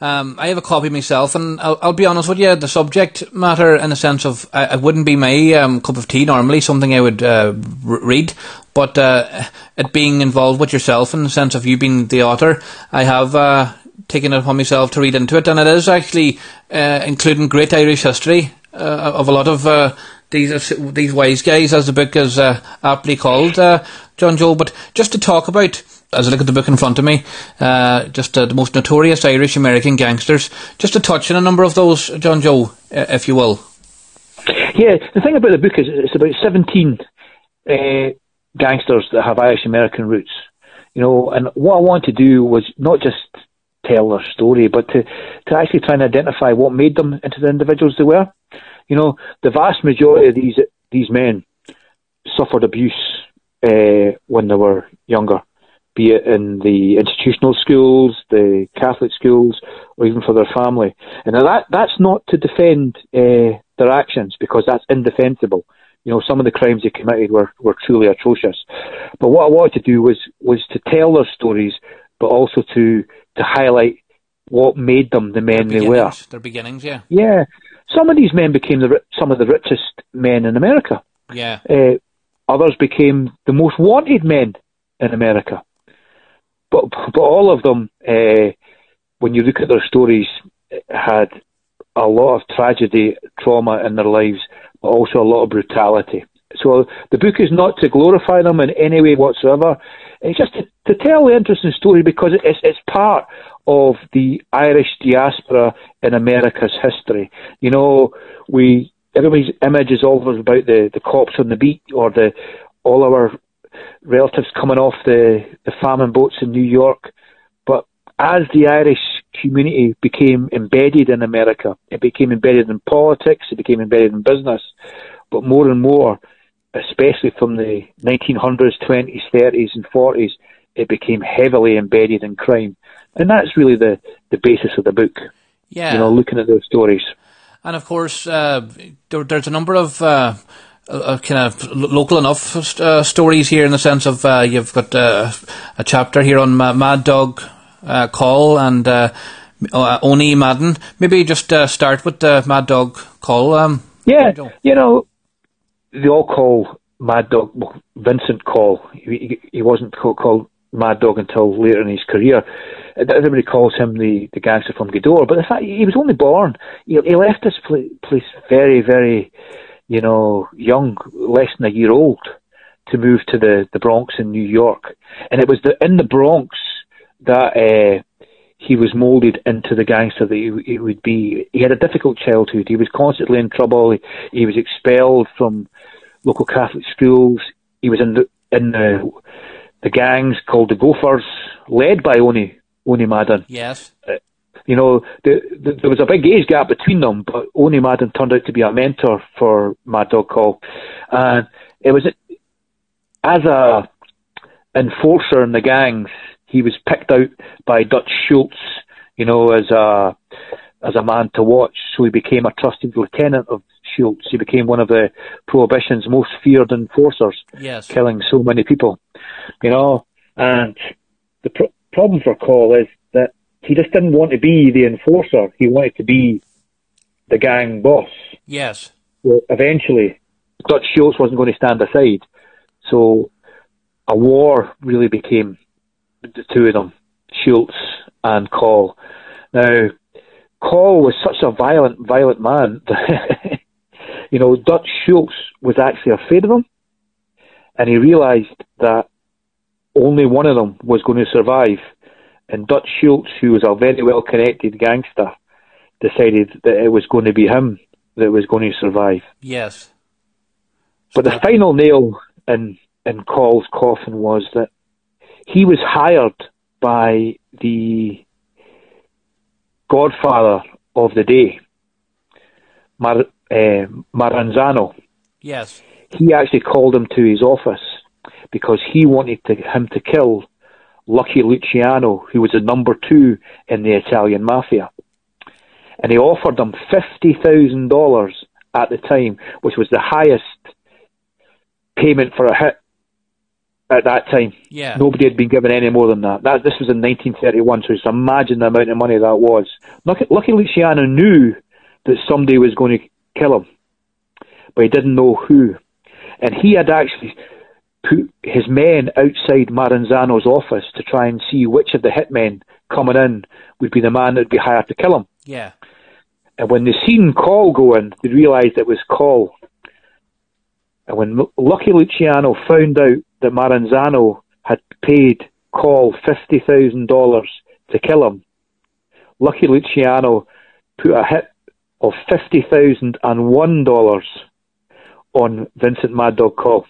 um, I have a copy myself. And I'll, I'll, be honest with you, the subject matter, in the sense of, I, it wouldn't be my um, cup of tea normally, something I would uh, read. But uh, it being involved with yourself, in the sense of you being the author, I have. Taken it upon myself to read into it, and it is actually uh, including great Irish history uh, of a lot of uh, these these wise guys, as the book is uh, aptly called, uh, John Joe. But just to talk about, as I look at the book in front of me, uh, just the most notorious Irish American gangsters. Just to touch on a number of those, John Joe, uh, if you will. Yeah, the thing about the book is it's about seventeen uh, gangsters that have Irish American roots. You know, and what I wanted to do was not just tell their story, but to, to actually try and identify what made them into the individuals they were. You know, the vast majority of these these men suffered abuse uh, when they were younger, be it in the institutional schools, the Catholic schools, or even for their family. And that that's not to defend uh, their actions because that's indefensible. You know, some of the crimes they committed were, were truly atrocious. But what I wanted to do was was to tell their stories, but also to to highlight what made them the men they were. Their beginnings, yeah. Yeah, some of these men became the, some of the richest men in America. Yeah. Uh, others became the most wanted men in America. But but all of them, uh, when you look at their stories, had a lot of tragedy, trauma in their lives, but also a lot of brutality. So the book is not to glorify them in any way whatsoever. It's just to, to tell the interesting story because it's it's part of the Irish diaspora in America's history. You know, we everybody's image is always about the, the cops on the beat or the all our relatives coming off the, the farming boats in New York. But as the Irish community became embedded in America, it became embedded in politics, it became embedded in business, but more and more, especially from the 1900s, 20s, 30s, and 40s, it became heavily embedded in crime and that's really the the basis of the book. Yeah, you know, looking at those stories. And of course, uh, there, there's a number of uh, uh, kind of local enough uh, stories here in the sense of uh, you've got uh, a chapter here on Mad Dog Coll and Owney Madden. Maybe just start with Mad Dog Coll. Um, yeah, you know, they all call Mad Dog Vincent Coll. He, he wasn't called Mad Dog until later in his career. Everybody calls him the, the gangster from Gweedore, but the fact he was only born, he, he left this place very, very, you know, young, less than a year old, to move to the, the Bronx in New York. And it was the, in the Bronx that uh, he was moulded into the gangster that he, he, would be. He had a difficult childhood. He was constantly in trouble. He, he was expelled from local Catholic schools. He was in the in the the gangs called the Gophers, led by Owney Owney Madden. Yes. Uh, you know, the, the, there was a big age gap between them, but Owney Madden turned out to be a mentor for Mad Dog Coll, and it was as a enforcer in the gangs. He was picked out by Dutch Schultz, you know, as a as a man to watch. So he became a trusted lieutenant of Schultz. He became one of the Prohibition's most feared enforcers, yes. killing so many people. You know, and the pro- problem for Coll is that he just didn't want to be the enforcer. He wanted to be the gang boss. Yes. Well, eventually, Dutch Schultz wasn't going to stand aside, so a war really became the two of them, Schultz and Coll. Now, Coll was such a violent, violent man. you know, Dutch Schultz was actually afraid of him, and he realised that only one of them was going to survive. And Dutch Schultz, who was a very well connected gangster, decided that it was going to be him that was going to survive. Yes. But the final nail in in Coll's coffin was that he was hired by the godfather of the day, Mar, uh, Maranzano. Yes. He actually called him to his office because he wanted to, him to kill Lucky Luciano, who was the number two in the Italian mafia. And he offered him $50,000 at the time, which was the highest payment for a hit at that time. Yeah. Nobody had been given any more than that. that this was in 1931, so just imagine the amount of money that was. Lucky, Lucky Luciano knew that somebody was going to kill him, but he didn't know who. And he had actually put his men outside Maranzano's office to try and see which of the hitmen coming in would be the man that would be hired to kill him. Yeah. And when they seen Coll going, they realised it was Coll. And when Lucky Luciano found out that Maranzano had paid Coll fifty thousand dollars to kill him, Lucky Luciano put a hit of fifty thousand and one dollars on Vincent Mad Dog Coll.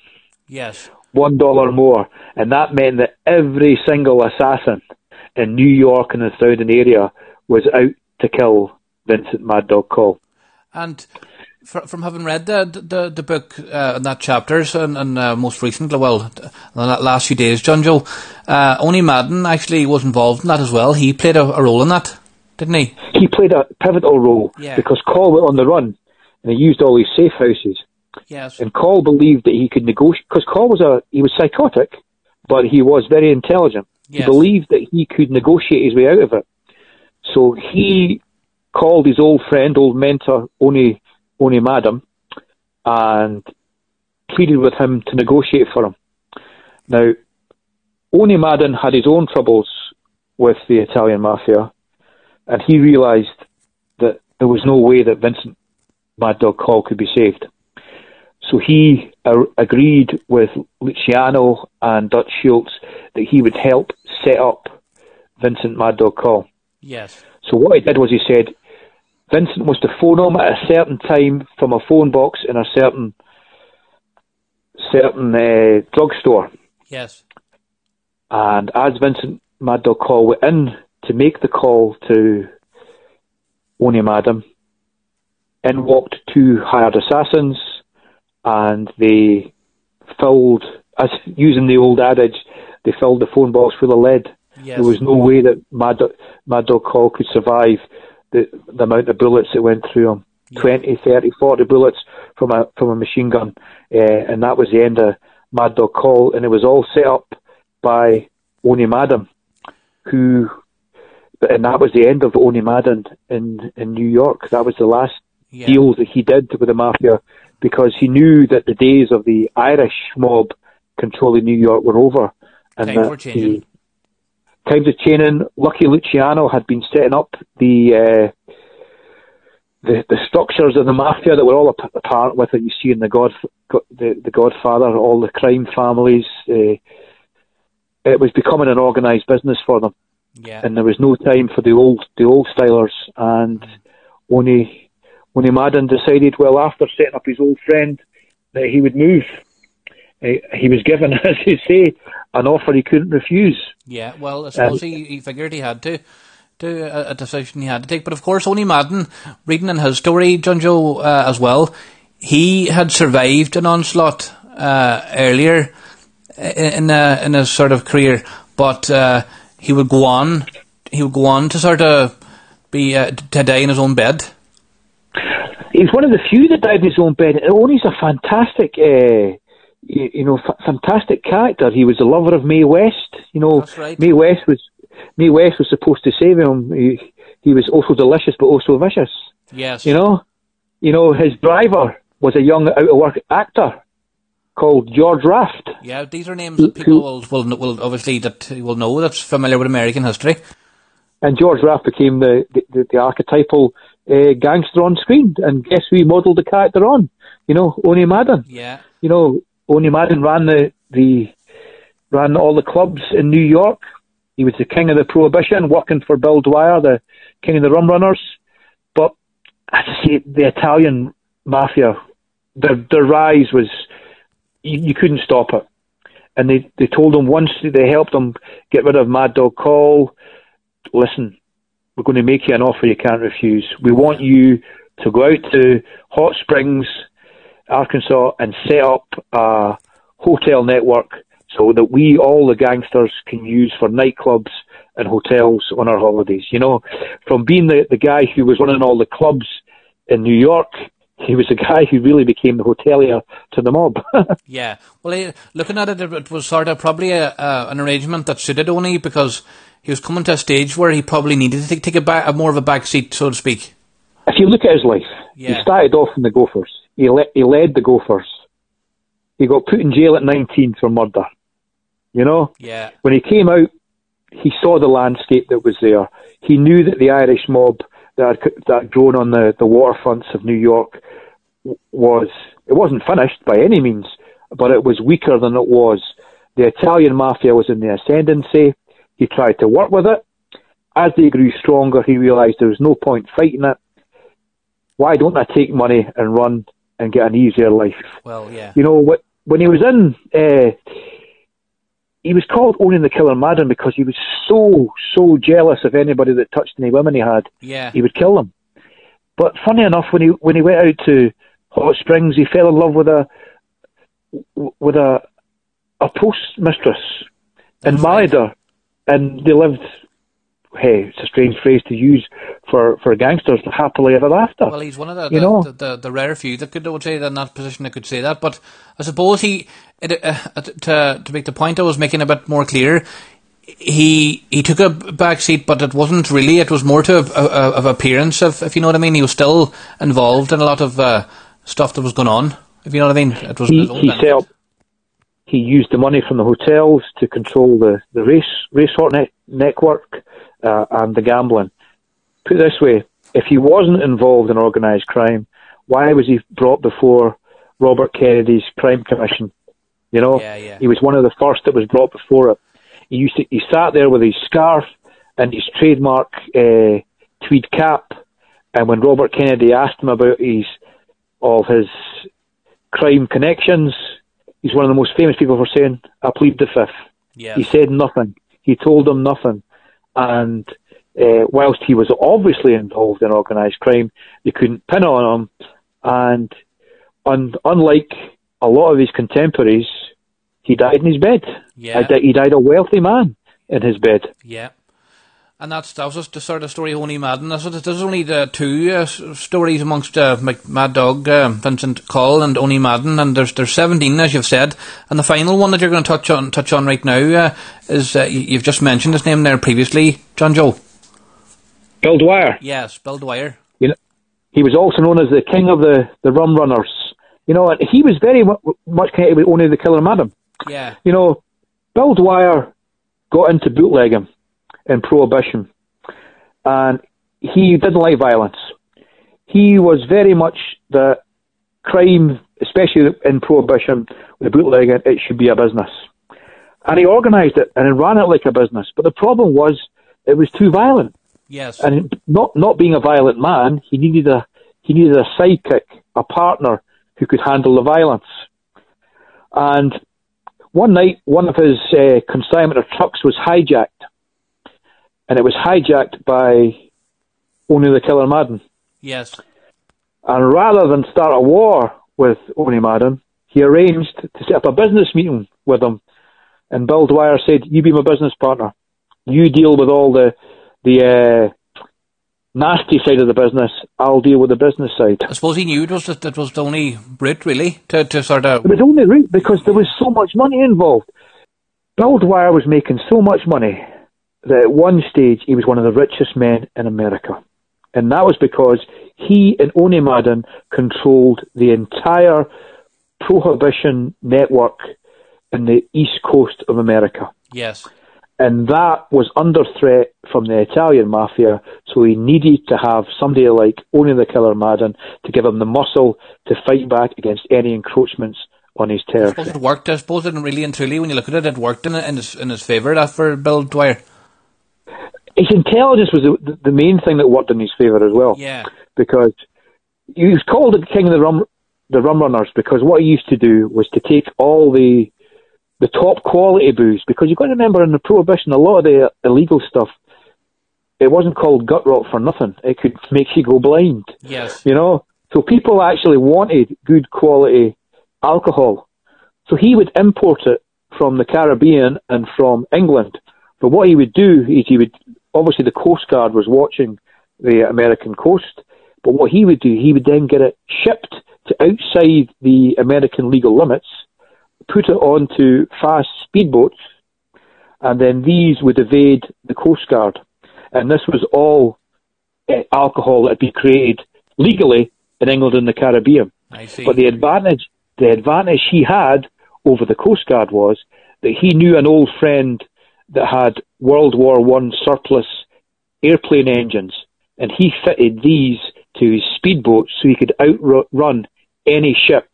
Yes. One dollar more, and that meant that every single assassin in New York and the surrounding area was out to kill Vincent Mad Dog Coll. And from having read the the, the book uh, and that chapters and, and uh, most recently, well, the last few days, John Joe, uh, Owney Madden actually was involved in that as well. He played a, a role in that, didn't he? He played a pivotal role Yeah. because Coll went on the run and he used all these safe houses. Yes. And Coll believed that he could negotiate because Coll was a he was psychotic, but he was very intelligent. Yes. He believed that he could negotiate his way out of it. So he called his old friend, old mentor, Owney Owney Madden, and pleaded with him to negotiate for him. Now, Owney Madden had his own troubles with the Italian mafia, and he realised that there was no way that Vincent Mad Dog Coll could be saved. So he uh, agreed with Luciano and Dutch Schultz that he would help set up Vincent Mad Dog Coll. Yes. So what he did was he said Vincent was to phone him at a certain time from a phone box in a certain certain uh, drugstore. Yes. And as Vincent Mad Dog Coll went in to make the call to Owney Madden, in walked two hired assassins, and they filled, as using the old adage, they filled the phone box with of lead. Yes. There was no way that Mad, Dog- Mad Dog Coll could survive the, the amount of bullets that went through him. Forty 20, 30, 40 bullets from a from a machine gun, uh, and that was the end of Mad Dog Coll, and it was all set up by Owney Madden, who, and that was the end of Owney Madden in in New York. That was the last Yeah. deals that he did with the mafia because he knew that the days of the Irish mob controlling New York were over, and Times that were changing. the times of changing. Lucky Luciano had been setting up the. Uh, the, the structures of the mafia that were all apart with it you see in the God the, the Godfather, all the crime families. Uh, it was becoming an organised business for them, Yeah. and there was no time for the old the old stylers. And Owney Owney Madden decided, well, after setting up his old friend, that he would move. Uh, he was given, as you say, an offer he couldn't refuse. Yeah, well, I suppose he, he figured he had to do a, a decision he had to take. But of course, Owney Madden, reading in his story, John Joe uh, as well, he had survived an onslaught uh, earlier in in, uh, in his sort of career, but uh, he would go on. He would go on to sort of be uh, to die in his own bed. He's one of the few that died in his own bed. Owney's a fantastic, uh, you, you know, f- fantastic character. He was the lover of Mae West. You know, right. Mae West was Mae West was supposed to save him. He, he was also delicious, but also vicious. Yes. You know, you know, his driver was a young out of work actor called George Raft. Yeah, these are names that people will, will will obviously that will know that's familiar with American history. and George Raft became the the, the archetypal uh, gangster on screen. And guess who he modelled the character on? You know, Owney Madden. Yeah. You know, Owney Madden ran the the ran all the clubs in New York. He was the king of the prohibition, working for Bill Dwyer, the king of the rum runners. But I say the Italian mafia, their their rise was you, you couldn't stop it. And they they told him once they helped him get rid of Mad Dog Coll, Listen, we're going to make you an offer you can't refuse. We want you to go out to Hot Springs, Arkansas, and set up a hotel network so that we, all the gangsters, can use for nightclubs and hotels on our holidays. You know, from being the, the guy who was running all the clubs in New York, he was the guy who really became the hotelier to the mob. yeah. Well, looking at it, it was sort of probably a, uh, an arrangement that suited Owney because he was coming to a stage where he probably needed to take a, back, a more of a back seat, so to speak. If you look at his life, yeah. he started off in the Gophers. He, le- he led the Gophers. He got put in jail at 19 for murder. You know? Yeah. When he came out, he saw the landscape that was there. He knew that the Irish mob that had, that had grown on the, the waterfronts of New York was, it wasn't finished by any means, but it was weaker than it was. The Italian mafia was in the ascendancy. He tried to work with it. As they grew stronger, he realised there was no point fighting it. Why don't I take money and run and get an easier life? Well, yeah. You know, when he was in, uh, he was called Owney the Killer Madden because he was so, so jealous of anybody that touched any women he had. Yeah. He would kill them. But funny enough, when he when he went out to Hot Springs, he fell in love with a with a a postmistress and married her, and they lived. Hey, it's a strange phrase to use for, for gangsters happily ever after. Well, he's one of the you the, know? the, the, the, rare few that could would say that in that position that could say that. But I suppose he it, uh, to to make the point I was making a bit more clear. He he took a back seat, but it wasn't really. It was more to a, a, of appearance, if if you know what I mean. He was still involved in a lot of uh, stuff that was going on. If you know what I mean, it was he, he set up. He used the money from the hotels to control the the race racehorse net, network uh, and the gambling. Put it this way: if he wasn't involved in organised crime, why was he brought before Robert Kennedy's crime commission? You know, yeah, yeah. he was one of the first that was brought before him. He used to, he sat there with his scarf and his trademark uh, tweed cap, and when Robert Kennedy asked him about his of his crime connections, he's one of the most famous people for saying, "I plead the fifth. Yes. He said nothing. He told them nothing, and uh, whilst he was obviously involved in organised crime, they couldn't pin on him. And un- unlike a lot of his contemporaries, he died in his bed. Yeah. He died a wealthy man in his bed. Yeah. And that's that was just the sort of story of Owney Madden. That's there's only the two uh, stories amongst uh, Mad Dog, uh, Vincent Coll, and Owney Madden, and there's there's 17 as you've said. And the final one that you're going to touch on touch on right now uh, is uh, you've just mentioned his name there previously, John Joe. Bill Dwyer. Yes, Bill Dwyer. You know, he was also known as the king of the, the rum runners. You know, and he was very much connected with Owney the Killer Madden. Yeah. You know, Bill Dwyer got into bootlegging and prohibition, and he didn't like violence. He was very much the crime, especially in prohibition, with bootlegging, it should be a business. And he organised it and he ran it like a business. But the problem was it was too violent. Yes. And not not being a violent man, he needed a he needed a sidekick, a partner who could handle the violence. And one night, one of his uh, consignment of trucks was hijacked, and it was hijacked by Owney the Killer Madden. Yes. And rather than start a war with Owney Madden, he arranged to set up a business meeting with him. And Bill Dwyer said, "You be my business partner. You deal with all the the uh, nasty side of the business. I'll deal with the business side." I suppose he knew it was that it was the only route really to, to sort of. It was the only route because there was so much money involved. Bill Dwyer was making so much money that at one stage he was one of the richest men in America. And that was because he and Owney Madden controlled the entire prohibition network in the east coast of America. Yes. And that was under threat from the Italian mafia. So he needed to have somebody like Owney the Killer Madden to give him the muscle to fight back against any encroachments on his territory. I suppose it worked. I suppose it really and truly, when you look at it, it worked in, in his in his favour. That for Bill Dwyer. His intelligence was the, the main thing that worked in his favour as well. Yeah. Because he was called the king of the rum the rum runners because what he used to do was to take all the the top quality booze because you've got to remember in the prohibition a lot of the illegal stuff it wasn't called gut rot for nothing. It could make you go blind. Yes. You know? So people actually wanted good quality alcohol. So he would import it from the Caribbean and from England. But what he would do is he would obviously the Coast Guard was watching the American coast, but what he would do, he would then get it shipped to outside the American legal limits, put it onto fast speedboats, and then these would evade the Coast Guard. And this was all uh, alcohol that had been created legally in England and the Caribbean. I see. But the advantage, the advantage he had over the Coast Guard was that he knew an old friend that had World War One surplus airplane engines, and he fitted these to his speedboats so he could outrun any ship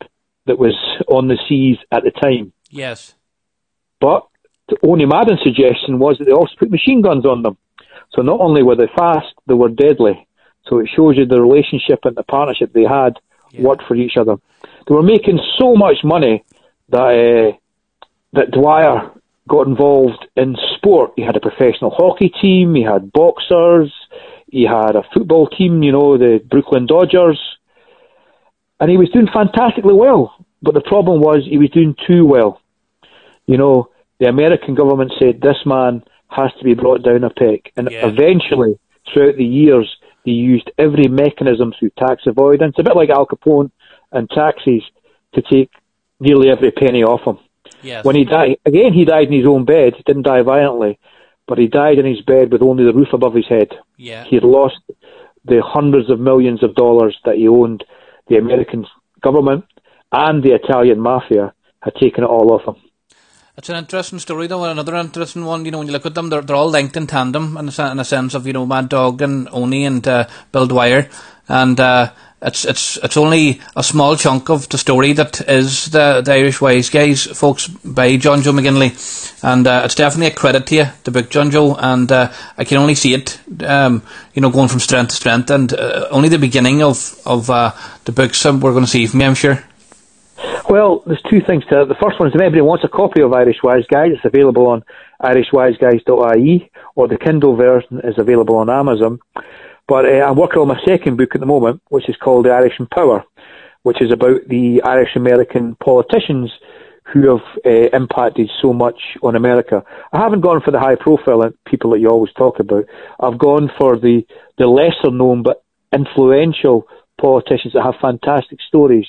that was on the seas at the time. Yes. But the Owney Madden's suggestion was that they also put machine guns on them. So not only were they fast, they were deadly. So it shows you the relationship and the partnership they had Yeah. worked for each other. They were making so much money that uh, that Dwyer got involved in sport. He had a professional hockey team. He had boxers. He had a football team. You know the Brooklyn Dodgers, and he was doing fantastically well. But the problem was he was doing too well. You know, the American government said this man has to be brought down a peg, and Yeah. eventually, throughout the years, they used every mechanism through tax avoidance, a bit like Al Capone and taxes, to take nearly every penny off him. Yes. When he died, again, he died in his own bed. He didn't die violently, but he died in his bed with only the roof above his head. yeah. He had lost the hundreds of millions of dollars that he owned. The American government and the Italian mafia had taken it all off him. It's an interesting story, though, and another interesting one. You know, when you look at them, they're, they're all linked in tandem in a, in a sense of you know Mad Dog and Owney and uh, Bill Dwyer, and uh, it's it's it's only a small chunk of the story that is the, the Irish Wise Guys, folks, by John Joe McGinley, and uh, it's definitely a credit to you, the book, John Joe, and uh, I can only see it, um, you know, going from strength to strength, and uh, only the beginning of of uh, the books we're going to see from you, I'm sure. Well, there's two things to it. The first one is if anybody wants a copy of Irish Wise Guys, it's available on irishwiseguys.ie, or the Kindle version is available on Amazon. But uh, I'm working on my second book at the moment, which is called The Irish in Power, which is about the Irish American politicians who have uh, impacted so much on America. I haven't gone for the high profile people that you always talk about. I've gone for the, the lesser known but influential politicians that have fantastic stories.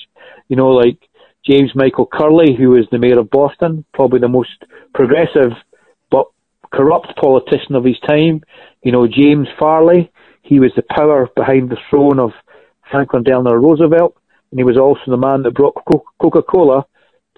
You know, like James Michael Curley, who was the mayor of Boston, probably the most progressive but corrupt politician of his time. You know, James Farley, he was the power behind the throne of Franklin Delano Roosevelt, and he was also the man that brought Coca Cola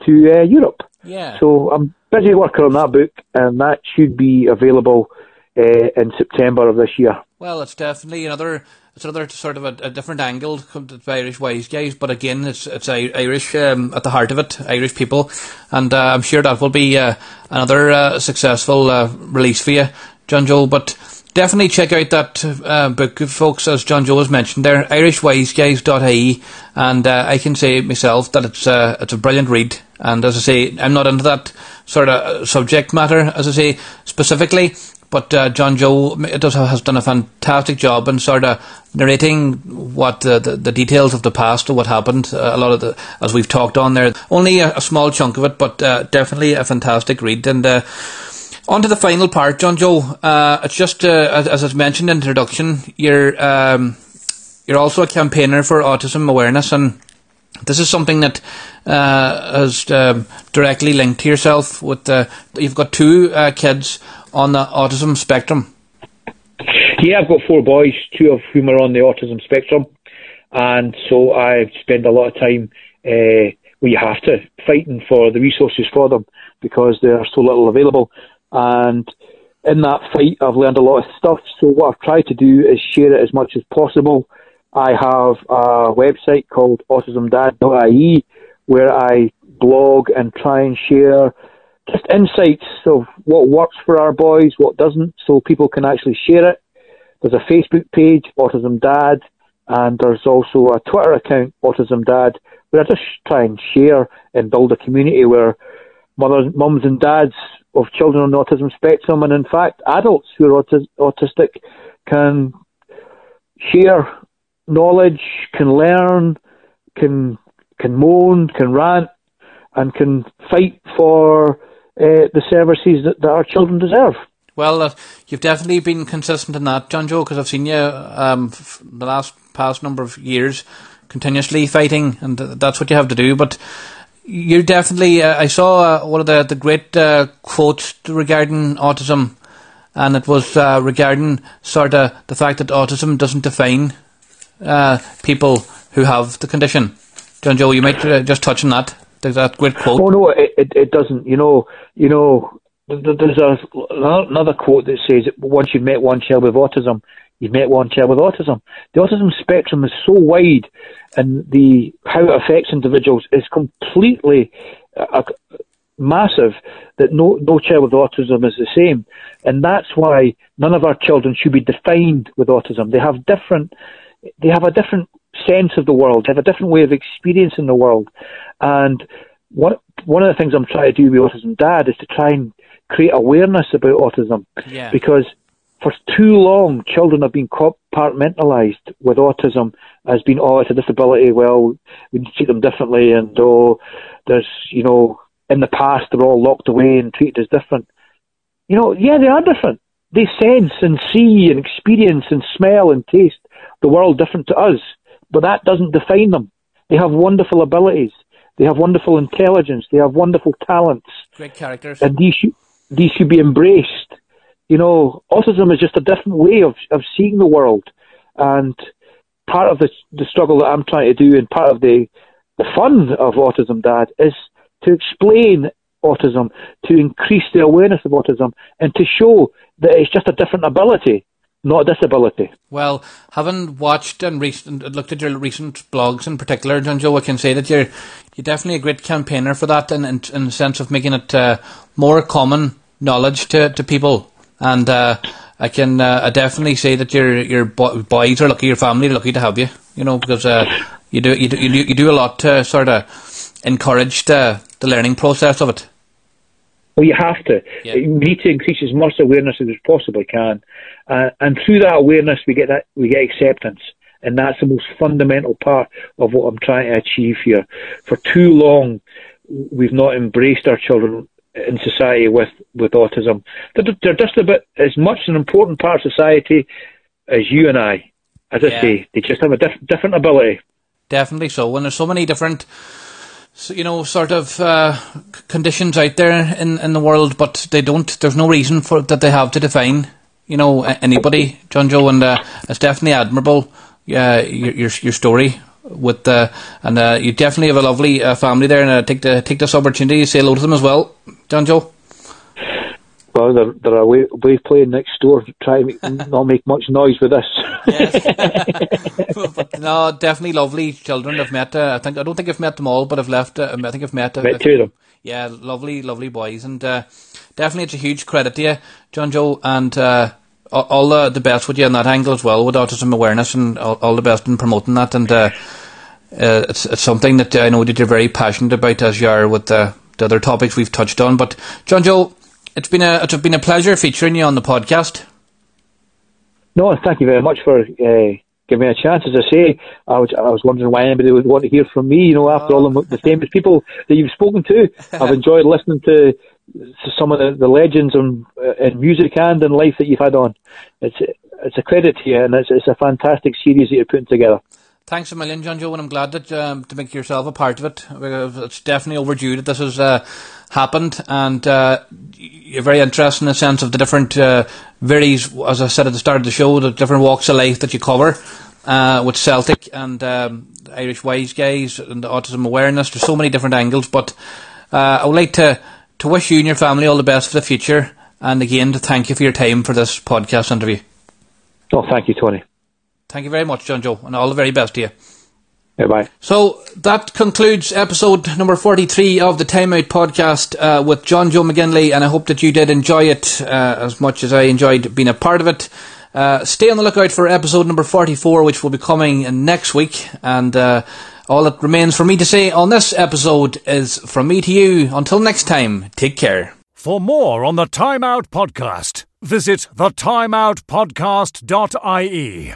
to uh, Europe. Yeah. So I'm busy working on that book, and that should be available uh, in September of this year. Well, it's definitely another it's another sort of a, a different angle to the Irish wise guys, but again, it's it's Irish um, at the heart of it, Irish people, and uh, I'm sure that will be uh, another uh, successful uh, release for you, John Joe. But definitely check out that uh, book, folks, as John Joe has mentioned there, IrishWiseGuys.ie, and uh, I can say myself that it's uh, it's a brilliant read. And as I say, I'm not into that sort of subject matter, as I say specifically. But uh, John Joe does has done a fantastic job in sort of narrating what the, the, the details of the past of what happened. Uh, a lot of the as we've talked on there, only a, a small chunk of it, but uh, definitely a fantastic read. And uh, on to the final part, John Joe. Uh, it's just uh, as, I mentioned in the introduction, you're um, you're also a campaigner for autism awareness and. This is something that uh, is um, directly linked to yourself. With uh, you've got two uh, kids on the autism spectrum. Yeah, I've got four boys, two of whom are on the autism spectrum, and so I spend a lot of time. Uh, well, you have to fighting for the resources for them because there are so little available. And in that fight, I've learned a lot of stuff. So what I've tried to do is share it as much as possible. I have a website called autismdad.ie where I blog and try and share just insights of what works for our boys, what doesn't, so people can actually share it. There's a Facebook page, Autism Dad, and there's also a Twitter account, Autism Dad, where I just try and share and build a community where mothers, mums and dads of children on the autism spectrum, and in fact adults who are autis- autistic, can share knowledge, can learn, can can moan, can rant, and can fight for uh, the services that, that, our children deserve. Well, uh, you've definitely been consistent in that, John Joe, because I've seen you um, the last past number of years continuously fighting, and that's what you have to do. But you definitely, uh, I saw uh, one of the, the great uh, quotes regarding autism, and it was uh, regarding sort of the fact that autism doesn't define uh, people who have the condition. John Joe, you might uh, just touch on that. There's that great quote. Oh no, it, it, it doesn't. You know, you know, there's a, another quote that says once you've met one child with autism, you've met one child with autism. The autism spectrum is so wide, and the how it affects individuals is completely uh, massive that no no child with autism is the same, and that's why none of our children should be defined with autism. They have different they have a different sense of the world, they have a different way of experiencing the world, and what one of the things I'm trying to do with Autism Dad is to try and create awareness about autism, yeah. because for too long, children have been compartmentalised with autism as being, oh, it's a disability, well, we need to treat them differently, and oh, there's, you know, in the past they're all locked away and treated as different. You know, yeah, they are different. They sense and see and experience and smell and taste the world different to us, but that doesn't define them. They have wonderful abilities. They have wonderful intelligence. They have wonderful talents. Great characters. And these these should be embraced you know, autism is just a different way of, of seeing the world. And part of the, the struggle that I'm trying to do and part of the, the fun of Autism Dad is to explain autism, to increase the awareness of autism, and to show that it's just a different ability, not a disability. Well, having watched and recent, looked at your recent blogs in particular, John Joe, I can say that you're you're definitely a great campaigner for that, in, in, in the sense of making it uh, more common knowledge to, to people and uh, I can uh, I definitely say that your your boys are lucky, your family are lucky to have you. You know because uh, you do you do you do, you do a lot to sort of encourage the the learning process of it. Well, you have to. Yeah. We need to increase as much awareness as we possibly can, uh, and through that awareness, we get that we get acceptance, and that's the most fundamental part of what I'm trying to achieve here. For too long, we've not embraced our children in society with, with autism. They're, they're just a bit as much an important part of society as you and I. As yeah. I say, they just have a diff- different ability. Definitely so. When there's so many different, you know, sort of uh, conditions out there in, in the world, but they don't. There's no reason for that they have to define, you know, anybody, John Joe, and uh, it's definitely admirable. Uh, your, your your story with the and uh, you definitely have a lovely uh, family there, and uh, take the take this opportunity to say hello to them as well, John Joe. Well, they're, they're away, away playing next door, trying to make, not make much noise with us. yes. no, definitely lovely children. I've met. Uh, I think I don't think I've met them all, but I've left. Uh, I think I've met. Uh, met two of them. Yeah, lovely, lovely boys, and uh, definitely it's a huge credit to you, John Joe, and uh, all the, the best with you on that angle as well with autism awareness and all, all the best in promoting that and uh, uh, it's, it's something that I know that you're very passionate about as you are with the, the other topics we've touched on but John Joe it's been a it's been a pleasure featuring you on the podcast no thank you very much for uh, giving me a chance as I say I was, I was wondering why anybody would want to hear from me you know after oh. all the, the famous people that you've spoken to I've enjoyed listening to some of the, the legends in, uh, in music and in life that you've had on. It's it's a credit to you, and it's, it's a fantastic series that you're putting together. Thanks a million, John Joe, and I'm glad that um, to make yourself a part of it. It's definitely overdue that this has uh, happened, and uh, you're very interested in the sense of the different uh, varies, as I said at the start of the show, the different walks of life that you cover uh, with Celtic and um, Irish Wise Guys and autism awareness. There's so many different angles, but uh, I would like to to wish you and your family all the best for the future. and again to thank you for your time for this podcast interview. Oh, thank you, Tony. Thank you very much, John Joe, and all the very best to you. Bye So that concludes episode number 43 of the Time Out podcast uh, with John Joe McGinley, and I hope that you did enjoy it uh, as much as I enjoyed being a part of it. Uh, stay on the lookout for episode number 44, which will be coming next week, and uh, all that remains for me to say on this episode is from me to you. Until next time, take care. For more on the Time Out podcast, visit thetimeoutpodcast.ie.